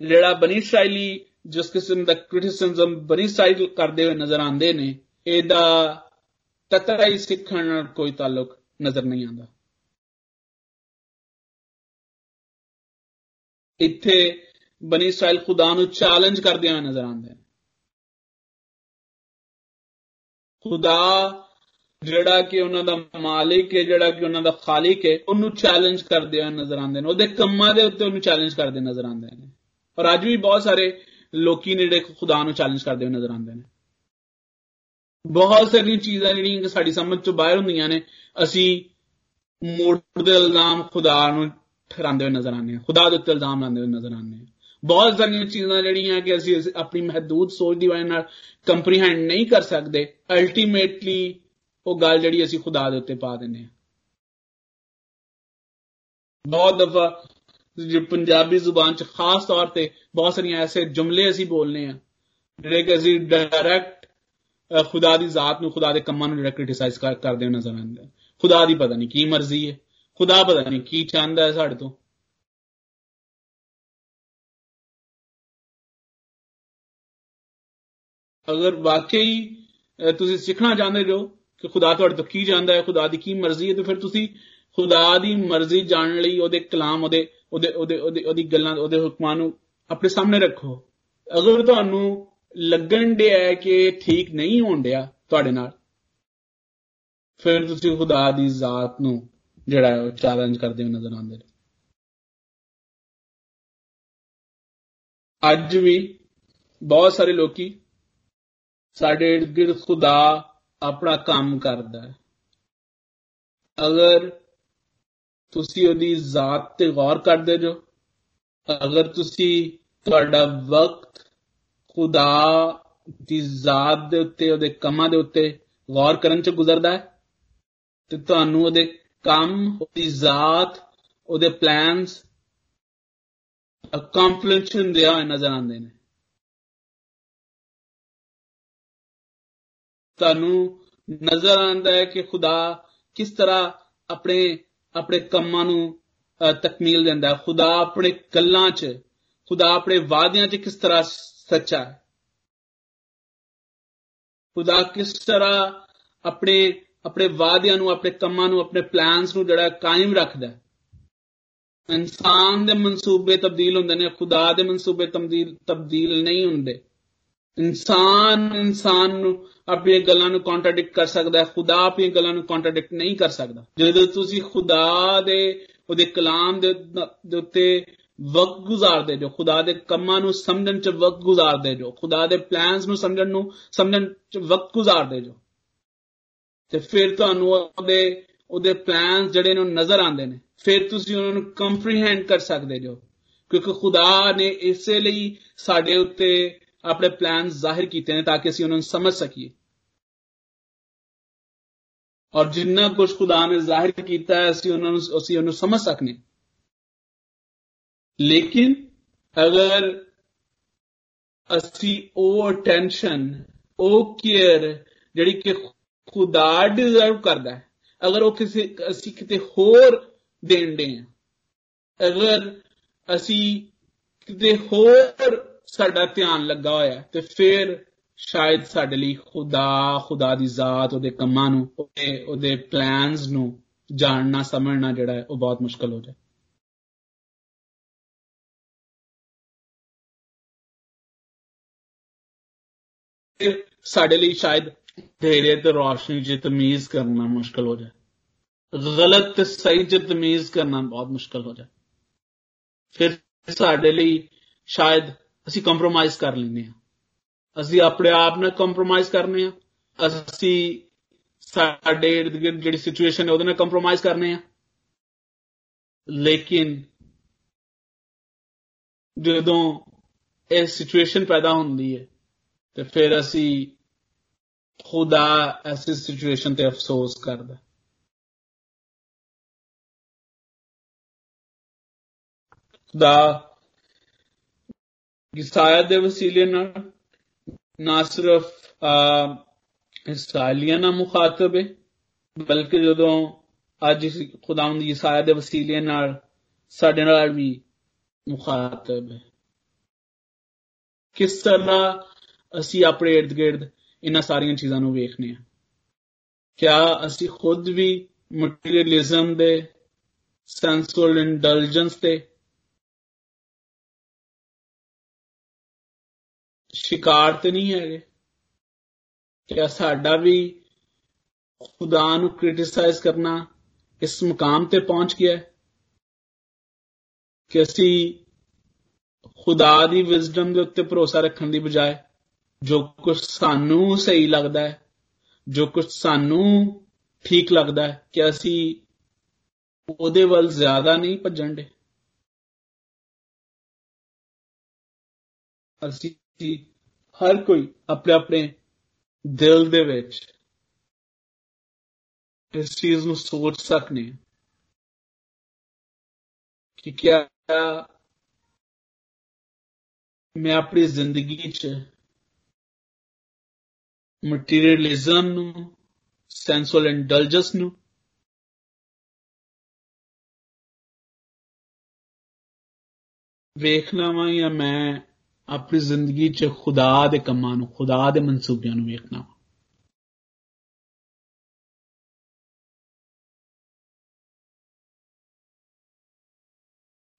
ਜਿਹੜਾ ਬਨੀ ਸ਼ਾਇਲੀ ਜਿਸ ਕਿਸਮ ਦਾ ਕ੍ਰਿਟਿਸਿਜ਼ਮ ਬਰੀ ਸਾਈਡ ਕਰਦੇ ਹੋਏ ਨਜ਼ਰ ਆਉਂਦੇ ਨੇ, ਇਹਦਾ ਤਤਰਾ ਸਿੱਖਣ ਨਾਲ ਕੋਈ ਤਾਲੁਕ ਨਜ਼ਰ ਨਹੀਂ ਆਉਂਦਾ। ਇੱਥੇ ਬਨੀ ਇਸਰਾਇਲ ਖੁਦਾ ਨੂੰ ਚੈਲੰਜ ਕਰਦੇ ਹੋਏ ਨਜ਼ਰ ਆਉਂਦੇ ਨੇ। ਖੁਦਾ ਜਿਹੜਾ ਕਿ ਉਹਨਾਂ ਦਾ ਮਾਲਿਕ ਹੈ, ਜਿਹੜਾ ਕਿ ਉਹਨਾਂ ਦਾ ਖਾਲਿਕ ਹੈ, ਉਹਨੂੰ ਚੈਲੰਜ ਕਰਦੇ ਹੋਏ ਨਜ਼ਰ ਆਉਂਦੇ ਨੇ। ਉਹਦੇ ਕੰਮਾਂ ਦੇ ਉੱਤੇ ਉਹਨੂੰ ਚੈਲੰਜ ਕਰਦੇ ਨਜ਼ਰ ਆਉਂਦੇ ਨੇ। ਔਰ ਅੱਜ ਵੀ ਬਹੁਤ ਸਾਰੇ ਲੋਕੀ ਨੇ ਜਿਹੜੇ ਖੁਦਾ ਨੂੰ ਚੈਲੰਜ ਕਰਦੇ ਹੋਏ ਨਜ਼ਰ ਆਉਂਦੇ ਨੇ। ਬਹੁਤ ਸਾਰੀਆਂ ਚੀਜ਼ਾਂ ਜਿਹੜੀਆਂ ਕਿ ਸਾਡੀ ਸਮਝ ਤੋਂ ਬਾਹਰ ਹੁੰਦੀਆਂ ਨੇ, ਅਸੀਂ ਮੋੜ ਦੇ ਇਲਜ਼ਾਮ ਖੁਦਾ ਨੂੰ ਠਹਿਰਾਉਂਦੇ ਹੋਏ ਨਜ਼ਰ ਆਉਂਦੇ ਹਾਂ, ਖੁਦਾ ਦੇ ਉੱਤੇ ਇਲਜ਼ਾਮ ਲਾਉਂਦੇ ਹੋਏ ਨਜ਼ਰ ਆਉਂਦੇ ਹਾਂ। ਬਹੁਤ ਸਾਰੀਆਂ ਚੀਜ਼ਾਂ ਜਿਹੜੀਆਂ ਕਿ ਅਸੀਂ ਆਪਣੀ ਮਹਦੂਦ ਸੋਚ ਦੀ ਵਜ੍ਹਾ ਨਾਲ ਕੰਪਰੀਹੈਂਡ ਨਹੀਂ ਕਰ ਸਕਦੇ ਅਲਟੀਮੇਟਲੀ ਉਹ ਗੱਲ ਜਿਹੜੀ ਅਸੀਂ ਖੁਦਾ ਦੇ ਉੱਤੇ ਪਾ ਦਿੰਦੇ ਹਾਂ। ਬਹੁਤ ਦਫਾ ਜੋ ਪੰਜਾਬੀ ਜ਼ੁਬਾਨ ਚ ਖਾਸ ਤੌਰ ਤੇ ਬਹੁਤ ਸਾਰੀਆਂ ਐਸੇ ਜੁਮਲੇ ਅਸੀਂ ਬੋਲਨੇ ਆ ਜਿਹੜੇ ਕਿ ਅਸੀਂ ਡਾਇਰੈਕਟ ਖੁਦਾ ਦੀ ਜ਼ਾਤ ਨੂੰ ਖੁਦਾ ਦੇ ਕੰਮਾਂ ਨੂੰ ਜਿਹੜਾ ਕ੍ਰਿਟਿਸਾਈਜ਼ ਕਰਦੇ ਨਜ਼ਰ ਆਉਂਦੇ ਖੁਦਾ ਦੀ ਪਤਾ ਨਹੀਂ ਕੀ ਮਰਜ਼ੀ ਹੈ ਖੁਦਾ ਪਤਾ ਨਹੀਂ ਕੀ ਚਾਹੁੰਦਾ ਹੈ ਸਾਡੇ ਤੋਂ ਅਗਰ ਵਾਕਈ ਤੁਸੀਂ ਸਿੱਖਣਾ ਚਾਹੁੰਦੇ ਜੋ ਕਿ ਖੁਦਾ ਤੁਹਾਡੇ ਤੋਂ ਕੀ ਜਾਣਦਾ ਹੈ ਖੁਦਾ ਦੀ ਕੀ ਮਰਜ਼ੀ ਹੈ ਤੇ ਫਿਰ ਤੁਸੀਂ ਖੁਦਾ ਦੀ ਮਰਜ਼ੀ ਜਾਣਨ ਲਈ ਉਹਦੇ ਕਲਾਮ, ਉਹਦੇ ਉਹਦੇ ਉਹਦੇ, ਉਹਦੀ ਗੱਲਾਂ, ਉਹਦੇ ਹੁਕਮਾਂ ਨੂੰ ਆਪਣੇ ਸਾਹਮਣੇ ਰੱਖੋ। ਅਗਰ ਤੁਹਾਨੂੰ ਲੱਗਣ ਡਿਆ ਕਿ ਠੀਕ ਨਹੀਂ ਹੋਣ ਡਿਆ ਤੁਹਾਡੇ ਨਾਲ, ਫਿਰ ਤੁਸੀਂ ਖੁਦਾ ਦੀ ਜ਼ਾਤ ਨੂੰ ਜਿਹੜਾ ਉਹ ਚੈਲੰਜ ਕਰਦੇ ਹੋ ਨਜ਼ਰ ਆਉਂਦੇ ਨੇ। ਅੱਜ ਵੀ ਬਹੁਤ ਸਾਰੇ ਲੋਕੀ ਸਾਡੇ ਇਰਦ ਖੁਦਾ ਆਪਣਾ ਕੰਮ ਕਰਦਾ ਹੈ। ਅਗਰ ਤੁਸੀਂ ਉਹਦੀ ਜ਼ਾਤ ਤੇ ਗੌਰ ਕਰਦੇ ਜੋ ਅਗਰ ਤੁਸੀਂ ਤੁਹਾਡਾ ਵਕਤ ਖੁਦਾ ਦੀ ਜ਼ਾਤ ਦੇ ਉੱਤੇ ਉਹਦੇ ਕੰਮਾਂ ਦੇ ਉੱਤੇ ਗੌਰ ਕਰਨ ਚ ਗੁਜ਼ਰਦਾ ਹੈ ਤੇ ਤੁਹਾਨੂੰ ਉਹਦੇ ਕੰਮ ਉਹਦੀ ਜ਼ਾਤ ਉਹਦੇ ਪਲਾਨਸ ਅਕੰਪਲਿਸ਼ ਹੁੰਦੇ ਆ ਨਜ਼ਰ ਆਉਂਦੇ ਨੇ ਤੁਹਾਨੂੰ ਨਜ਼ਰ ਆਉਂਦਾ ਹੈ ਕਿ ਖੁਦਾ ਕਿਸ ਤਰ੍ਹਾਂ ਆਪਣੇ ਆਪਣੇ ਕੰਮਾਂ ਨੂੰ ਤਕਮੀਲ ਦਿੰਦਾ ਹੈ। ਖੁਦਾ ਆਪਣੇ ਗੱਲਾਂ 'ਚ, ਖੁਦਾ ਆਪਣੇ ਵਾਅਦਿਆਂ 'ਚ ਕਿਸ ਤਰ੍ਹਾਂ ਸੱਚਾ ਹੈ? ਖੁਦਾ ਕਿਸ ਤਰ੍ਹਾਂ ਆਪਣੇ ਆਪਣੇ ਵਾਅਦਿਆਂ ਨੂੰ, ਆਪਣੇ ਕੰਮਾਂ ਨੂੰ, ਆਪਣੇ ਪਲਾਨਸ ਨੂੰ ਜਿਹੜਾ ਕਾਇਮ ਰੱਖਦਾ ਹੈ? ਇਨਸਾਨ ਦੇ ਮਨਸੂਬੇ ਤਬਦੀਲ ਹੁੰਦੇ ਨੇ, ਖੁਦਾ ਦੇ ਮਨਸੂਬੇ ਤਬਦੀਲ ਤਬਦੀਲ ਨਹੀਂ ਹੁੰਦੇ। ਇਨਸਾਨ ਇਨਸਾਨ ਨੂੰ ਆਪਣੀਆਂ ਗੱਲਾਂ ਨੂੰ ਕੰਟਰਡਿਕਟ ਕਰ ਸਕਦਾ ਹੈ, ਖੁਦਾ ਆਪਣੀਆਂ ਗੱਲਾਂ ਨੂੰ ਕੰਟਰਡਿਕਟ ਨਹੀਂ ਕਰ ਸਕਦਾ। ਜਦੋਂ ਤੁਸੀਂ ਖੁਦਾ ਦੇ, ਉਹਦੇ ਕਲਾਮ ਦੇ ਉੱਤੇ ਵਕਤ ਗੁਜ਼ਾਰਦੇ ਜੋ, ਖੁਦਾ ਦੇ ਕੰਮਾਂ ਨੂੰ ਸਮਝਣ ਚ ਵਕਤ ਗੁਜ਼ਾਰਦੇ ਜੋ, ਖੁਦਾ ਦੇ ਪਲਾਨਸ ਨੂੰ ਸਮਝਣ ਨੂੰ, ਸਮਝਣ ਚ ਵਕਤ ਗੁਜ਼ਾਰਦੇ ਜੋ, ਤੇ ਫਿਰ ਤੁਹਾਨੂੰ ਉਹਦੇ ਉਹਦੇ ਪਲਾਨਸ ਜਿਹੜੇ ਨੂੰ ਨਜ਼ਰ ਆਉਂਦੇ ਨੇ। ਫਿਰ ਤੁਸੀਂ ਉਹਨਾਂ ਨੂੰ ਕੰਪਰੀਹੈਂਡ ਕਰ ਸਕਦੇ ਜੋ, ਕਿਉਂਕਿ ਖੁਦਾ ਨੇ ਇਸੇ ਲਈ ਸਾਡੇ ਉੱਤੇ ਆਪਣੇ ਪਲਾਨ ਜ਼ਾਹਿਰ ਕੀਤੇ ਨੇ ਤਾਂ ਕਿ ਅਸੀਂ ਉਹਨਾਂ ਨੂੰ ਸਮਝ ਸਕੀਏ ਔਰ ਜਿੰਨਾ ਕੁਝ ਖੁਦਾ ਨੇ ਜ਼ਾਹਿਰ ਕੀਤਾ ਹੈ ਅਸੀਂ ਉਹਨਾਂ ਨੂੰ ਅਸੀਂ ਉਹਨੂੰ ਸਮਝ ਸਕਨੇ ਲੇਕਿਨ ਅਗਰ ਅਸੀਂ ਉਹ ਅਟੈਂਸ਼ਨ ਉਹ ਕੇਅਰ ਜਿਹੜੀ ਕਿ ਖੁਦਾ ਡਿਜ਼ਰਵ ਕਰਦਾ ਹੈ ਅਗਰ ਉਹ ਕਿਸੇ ਅਸੀਂ ਕਿਤੇ ਹੋਰ ਦੇਣ ਦੇ ਅਗਰ ਅਸੀਂ ਕਿਤੇ ਹੋਰ ਸਾਡਾ ਧਿਆਨ ਲੱਗਾ ਹੋਇਆ ਤੇ ਫਿਰ ਸ਼ਾਇਦ ਸਾਡੇ ਲਈ ਖੁਦਾ ਖੁਦਾ ਦੀ ਜ਼ਾਤ ਉਹਦੇ ਕੰਮਾਂ ਨੂੰ ਉਹਦੇ ਉਹਦੇ ਪਲਾਨਸ ਨੂੰ ਜਾਣਨਾ ਸਮਝਣਾ ਜਿਹੜਾ ਹੈ ਉਹ ਬਹੁਤ ਮੁਸ਼ਕਲ ਹੋ ਜਾਏ ਸਾਡੇ ਲਈ ਸ਼ਾਇਦ ਧੇਰੇ ਤੇ ਰੋਸ਼ਨੀ ਚ ਤਮੀਜ਼ ਕਰਨਾ ਮੁਸ਼ਕਲ ਹੋ ਜਾਏ ਗਲਤ ਤੇ ਸਹੀ ਚ ਤਮੀਜ਼ ਕਰਨਾ ਬਹੁਤ ਮੁਸ਼ਕਲ ਹੋ ਜਾਏ ਫਿਰ ਸਾਡੇ ਲਈ ਸ਼ਾਇਦ ਅਸੀਂ ਕੰਪਰੋਮਾਈਜ਼ ਕਰ ਲੈਂਦੇ ਆ ਅਸੀਂ ਆਪਣੇ ਆਪ ਨਾਲ ਕੰਪਰੋਮਾਈਜ਼ ਕਰਨੇ ਆ ਅਸੀਂ ਸਾਡੇ ਜਿਹੜੀ ਸਿਚੁਏਸ਼ਨ ਹੈ, ਉਹਦੇ ਨਾਲ ਕੰਪਰੋਮਾਈਜ਼ ਕਰਨੇ ਆ ਲੇਕਿਨ ਜਦੋਂ ਇਹ ਸਿਚੁਏਸ਼ਨ ਪੈਦਾ ਹੁੰਦੀ ਹੈ, ਤੇ ਫਿਰ ਅਸੀਂ ਖੁਦਾ ਐਸੀ ਸਿਚੁਏਸ਼ਨ ਤੇ ਅਫਸੋਸ ਕਰਦਾ ਖੁਦਾ ਯਸਾਇਆ ਦੇ ਵਸੀਲੇ ਨਾਲ ਨਾ ਸਿਰਫ ਇਸਰਾਇਲੀਆਂ ਨਾਲ ਮੁਖਾਤਬ ਹੈ ਬਲਕਿ ਜਦੋਂ ਅੱਜ ਖੁਦਾਵੰਦ ਯਸਾਇਆ ਦੇ ਵਸੀਲੇ ਨਾਲ ਸਾਡੇ ਨਾਲ ਵੀ ਮੁਖਾਤਬ ਹੈ ਕਿਸ ਤਰ੍ਹਾਂ ਅਸੀਂ ਆਪਣੇ ਇਰਦ ਗਿਰਦ ਇਹਨਾਂ ਸਾਰੀਆਂ ਚੀਜ਼ਾਂ ਨੂੰ ਵੇਖਨੇ ਆ ਕਿਆ ਅਸੀਂ ਖੁਦ ਵੀ ਮਟੀਰੀਅਲਿਜ਼ਮ ਦੇ ਸੈਂਸੁਅਲ ਇੰਡਲਜੈਂਸ ਤੇ ਸ਼ਿਕਾਰ ਤੇ ਨਹੀਂ ਹੈਗੇ। ਕਿ ਸਾਡਾ ਵੀ ਖੁਦਾ ਨੂੰ ਕ੍ਰਿਟਿਸਾਈਜ਼ ਕਰਨਾ ਇਸ ਮੁਕਾਮ ਤੇ ਪਹੁੰਚ ਗਿਆ ਕਿ ਅਸੀਂ ਖੁਦਾ ਦੀ ਵਿਜ਼ਡਮ ਦੇ ਉੱਤੇ ਭਰੋਸਾ ਰੱਖਣ ਦੀ ਬਜਾਏ ਜੋ ਕੁਝ ਸਾਨੂੰ ਸਹੀ ਲੱਗਦਾ ਹੈ, ਜੋ ਕੁਝ ਸਾਨੂੰ ਠੀਕ ਲੱਗਦਾ ਹੈ, ਕਿ ਅਸੀਂ ਉਹਦੇ ਵੱਲ ਜ਼ਿਆਦਾ ਨਹੀਂ ਭੱਜਣ ਦੇ ਅਸੀਂ ਹਰ ਕੋਈ ਆਪਣੇ ਆਪਣੇ ਦਿਲ ਦੇ ਵਿੱਚ ਇਸ ਚੀਜ਼ ਨੂੰ ਸੋਚ ਸਕਨੇ ਕਿ ਕਿਆ ਮੈਂ ਆਪਣੀ ਜ਼ਿੰਦਗੀ 'ਚ ਮਟੀਰੀਅਲਿਜ਼ਮ ਨੂੰ ਸੈਂਸੁਅਲ ਇੰਡਲਜੈਂਸ ਨੂੰ ਵੇਖਣਾ ਵਾ ਜਾਂ ਮੈਂ ਆਪਣੀ ਜ਼ਿੰਦਗੀ 'ਚ ਖੁਦਾ ਦੇ ਕੰਮਾਂ ਨੂੰ ਖੁਦਾ ਦੇ ਮਨਸੂਬਿਆਂ ਨੂੰ ਵੇਖਣਾ ਵਾ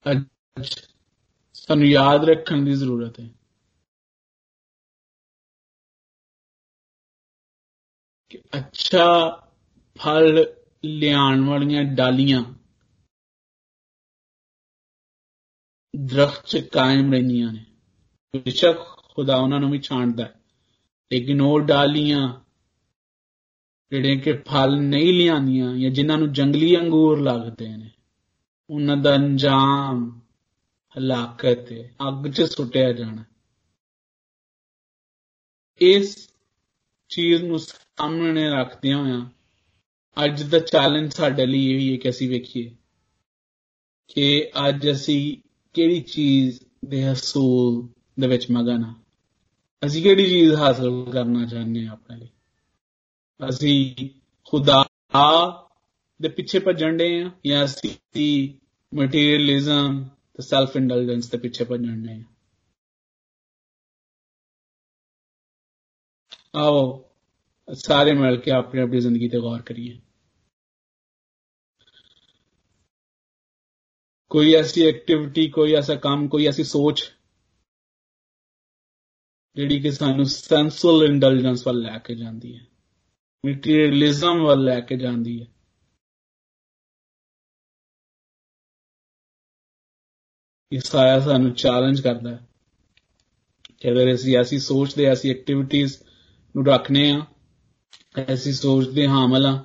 ਅੱਜ ਸਾਨੂੰ ਯਾਦ ਰੱਖਣ ਦੀ ਜ਼ਰੂਰਤ ਹੈ ਕਿ ਅੱਛਾ ਫਲ ਲਿਆਉਣ ਵਾਲੀਆਂ ਡਾਲੀਆਂ ਦਰਖਤ 'ਚ ਕਾਇਮ ਰਹਿੰਦੀਆਂ ਨੇ ਬੇਸ਼ੱਕ ਖੁਦਾ ਉਹਨਾਂ ਨੂੰ ਵੀ ਛਾਂਟਦਾ ਲੇਕਿਨ ਉਹ ਡਾਲੀਆਂ ਜਿਹੜੇ ਕਿ ਫਲ ਨਹੀਂ ਲਿਆਂਦੀਆਂ ਜਾਂ ਜਿਨ੍ਹਾਂ ਨੂੰ ਜੰਗਲੀ ਅੰਗੂਰ ਲੱਗਦੇ ਨੇ, ਉਹਨਾਂ ਦਾ ਅੰਜਾਮ ਹਲਾਕਤ ਹੈ, ਅੱਗ 'ਚ ਸੁੱਟਿਆ ਜਾਣਾ ਇਸ ਚੀਜ਼ ਨੂੰ ਸਾਹਮਣੇ ਰੱਖਦਿਆਂ ਹੋਇਆਂ ਅੱਜ ਦਾ ਚੈਲੰਜ ਸਾਡੇ ਲਈ ਇਹ ਹੈ ਕਿ ਅਸੀਂ ਵੇਖੀਏ ਕਿ ਅੱਜ ਅਸੀਂ ਕਿਹੜੀ ਚੀਜ਼ ਦੇ ਹਸੂਲ ਦੇ ਵਿੱਚ ਮਗਨ ਆ ਅਸੀਂ ਕਿਹੜੀ ਚੀਜ਼ ਹਾਸਲ ਕਰਨਾ ਚਾਹੁੰਦੇ ਹਾਂ ਆਪਣੇ ਲਈ ਅਸੀਂ ਖੁਦਾ ਦੇ ਪਿੱਛੇ ਭੱਜਣ ਦੇ ਆ ਜਾਂ ਅਸੀਂ ਮਟੀਰੀਅਲਿਜ਼ਮ ਤੇ ਸੈਲਫ ਇੰਡਲਜੈਂਸ ਦੇ ਪਿੱਛੇ ਭੱਜਣ ਦੇ ਆ ਆਓ ਸਾਰੇ ਮਿਲ ਕੇ ਆਪਣੀ ਆਪਣੀ ਜ਼ਿੰਦਗੀ ਤੇ ਗੌਰ ਕਰੀਏ ਕੋਈ ਐਸੀ ਐਕਟੀਵਿਟੀ ਕੋਈ ਐਸਾ ਕੰਮ ਕੋਈ ਐਸੀ ਸੋਚ ਜਿਹੜੀ ਕਿ ਸਾਨੂੰ ਸੈਂਸੁਅਲ ਇੰਟੈਲੀਜੈਂਸ ਵੱਲ ਲੈ ਕੇ ਜਾਂਦੀ ਹੈ ਮਟੀਰੀਅਲਿਜ਼ਮ ਵੱਲ ਲੈ ਕੇ ਜਾਂਦੀ ਹੈ ਇਸਾਇਆ ਸਾਨੂੰ ਚੈਲੰਜ ਕਰਦਾ ਹੈ ਕਿ ਅਗਰ ਅਸੀਂ ਐਸੀ ਸੋਚਦੇ ਐਸੀ ਐਕਟੀਵਿਟੀਆਂ ਨੂੰ ਰੱਖਨੇ ਆ ਐਸੀ ਸੋਚਦੇ ਹਾਮਲ ਆ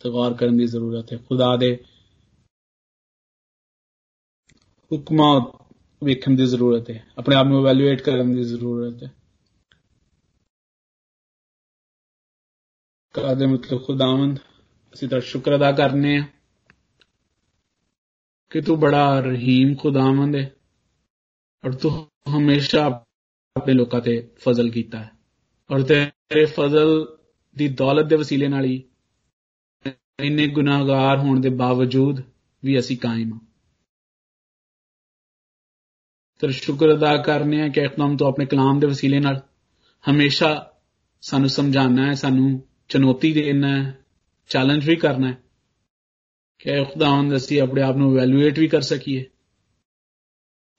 ਤੇ ਗੌਰ ਕਰਨ ਦੀ ਜ਼ਰੂਰਤ ਹੈ ਖੁਦਾ ਦੇ ਹੁਕਮਾਂ ਵੇਖਣ ਦੀ ਜ਼ਰੂਰਤ ਹੈ। ਆਪਣੇ ਆਪ ਨੂੰ ਇਵੈਲੂਏਟ ਕਰਨ ਦੀ ਜ਼ਰੂਰਤ ਹੈ। ਕਾਦੇ ਮਤਲਬ ਖੁਦਾਵੰਦ, ਅਸੀਂ ਤਾਂ ਸ਼ੁਕਰ ਅਦਾ ਕਰਨੇ ਆ ਕਿ ਤੂੰ ਬੜਾ ਰਹੀਮ ਖੁਦਾਵੰਦ ਹੈ ਔਰ ਤੂੰ ਹਮੇਸ਼ਾ ਆਪਣੇ ਲੋਕਾਂ ਤੇ ਫਜ਼ਲ ਕੀਤਾ ਹੈ। ਔਰ ਤੇਰੇ ਫਜ਼ਲ ਦੀ ਦੌਲਤ ਦੇ ਵਸੀਲੇ ਨਾਲ ਹੀ ਇੰਨੇ ਗੁਨਾਹਗਾਰ ਹੋਣ ਦੇ ਬਾਵਜੂਦ ਵੀ ਅਸੀਂ ਕਾਇਮ ਹਾਂ। ਤੇ ਸ਼ੁਕਰ ਅਦਾ ਕਰਨੇ ਆ ਕਿ ਇਕਦਮ ਤੋਂ ਆਪਣੇ ਕਲਾਮ ਦੇ ਵਸੀਲੇ ਨਾਲ ਹਮੇਸ਼ਾ ਸਾਨੂੰ ਸਮਝਾਉਣਾ ਹੈ ਸਾਨੂੰ ਚੁਣੌਤੀ ਦੇਣਾ ਹੈ ਚੈਲੰਜ ਵੀ ਕਰਨਾ ਹੈ ਕਿ ਖੁਦਾਵੰਦ ਅਸੀਂ ਆਪਣੇ ਆਪ ਨੂੰ ਇਵੈਲੂਏਟ ਵੀ ਕਰ ਸਕੀਏ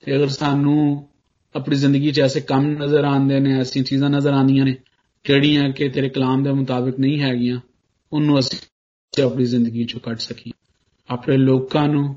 ਤੇ ਅਗਰ ਸਾਨੂੰ ਆਪਣੀ ਜ਼ਿੰਦਗੀ 'ਚ ਐਸੇ ਕੰਮ ਨਜ਼ਰ ਆਉਂਦੇ ਨੇ ਐਸੀਆਂ ਚੀਜ਼ਾਂ ਨਜ਼ਰ ਆਉਂਦੀਆਂ ਨੇ ਜਿਹੜੀਆਂ ਕਿ ਤੇਰੇ ਕਲਾਮ ਦੇ ਮੁਤਾਬਿਕ ਨਹੀਂ ਹੈਗੀਆਂ ਉਹਨੂੰ ਅਸੀਂ ਆਪਣੀ ਜ਼ਿੰਦਗੀ 'ਚੋਂ ਕੱਢ ਸਕੀਏ ਆਪਣੇ ਲੋਕਾਂ ਨੂੰ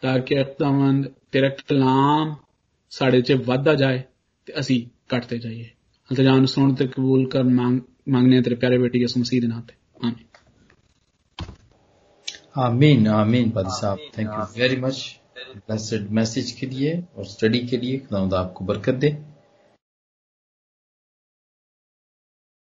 ਤਾਂ ਕਿ ਖੁਦਾਵੰਦ ਤੇਰਾ ਕਲਾਮ ਸਾਡੇ 'ਚ ਵੱਧਦਾ ਜਾਏ ਤੇ ਅਸੀਂ ਕੱਟਦੇ ਜਾਈਏ ਅਲਤਜਾ ਨੂੰ ਸੁਣ ਤੇ ਕਬੂਲ ਕਰ ਮੰਗਨੇ ਤੇਰੇ ਪਿਆਰੇ ਬੇਟੀ ਯਿਸੂ ਮਸੀਹ ਦੇ ਨਾਮ ਤੇ ਆਮੀਨ आमीन आमीन पादी साहब thank you very much blessed message के लिए और स्टडी के लिए खुदा आपको बरकत दे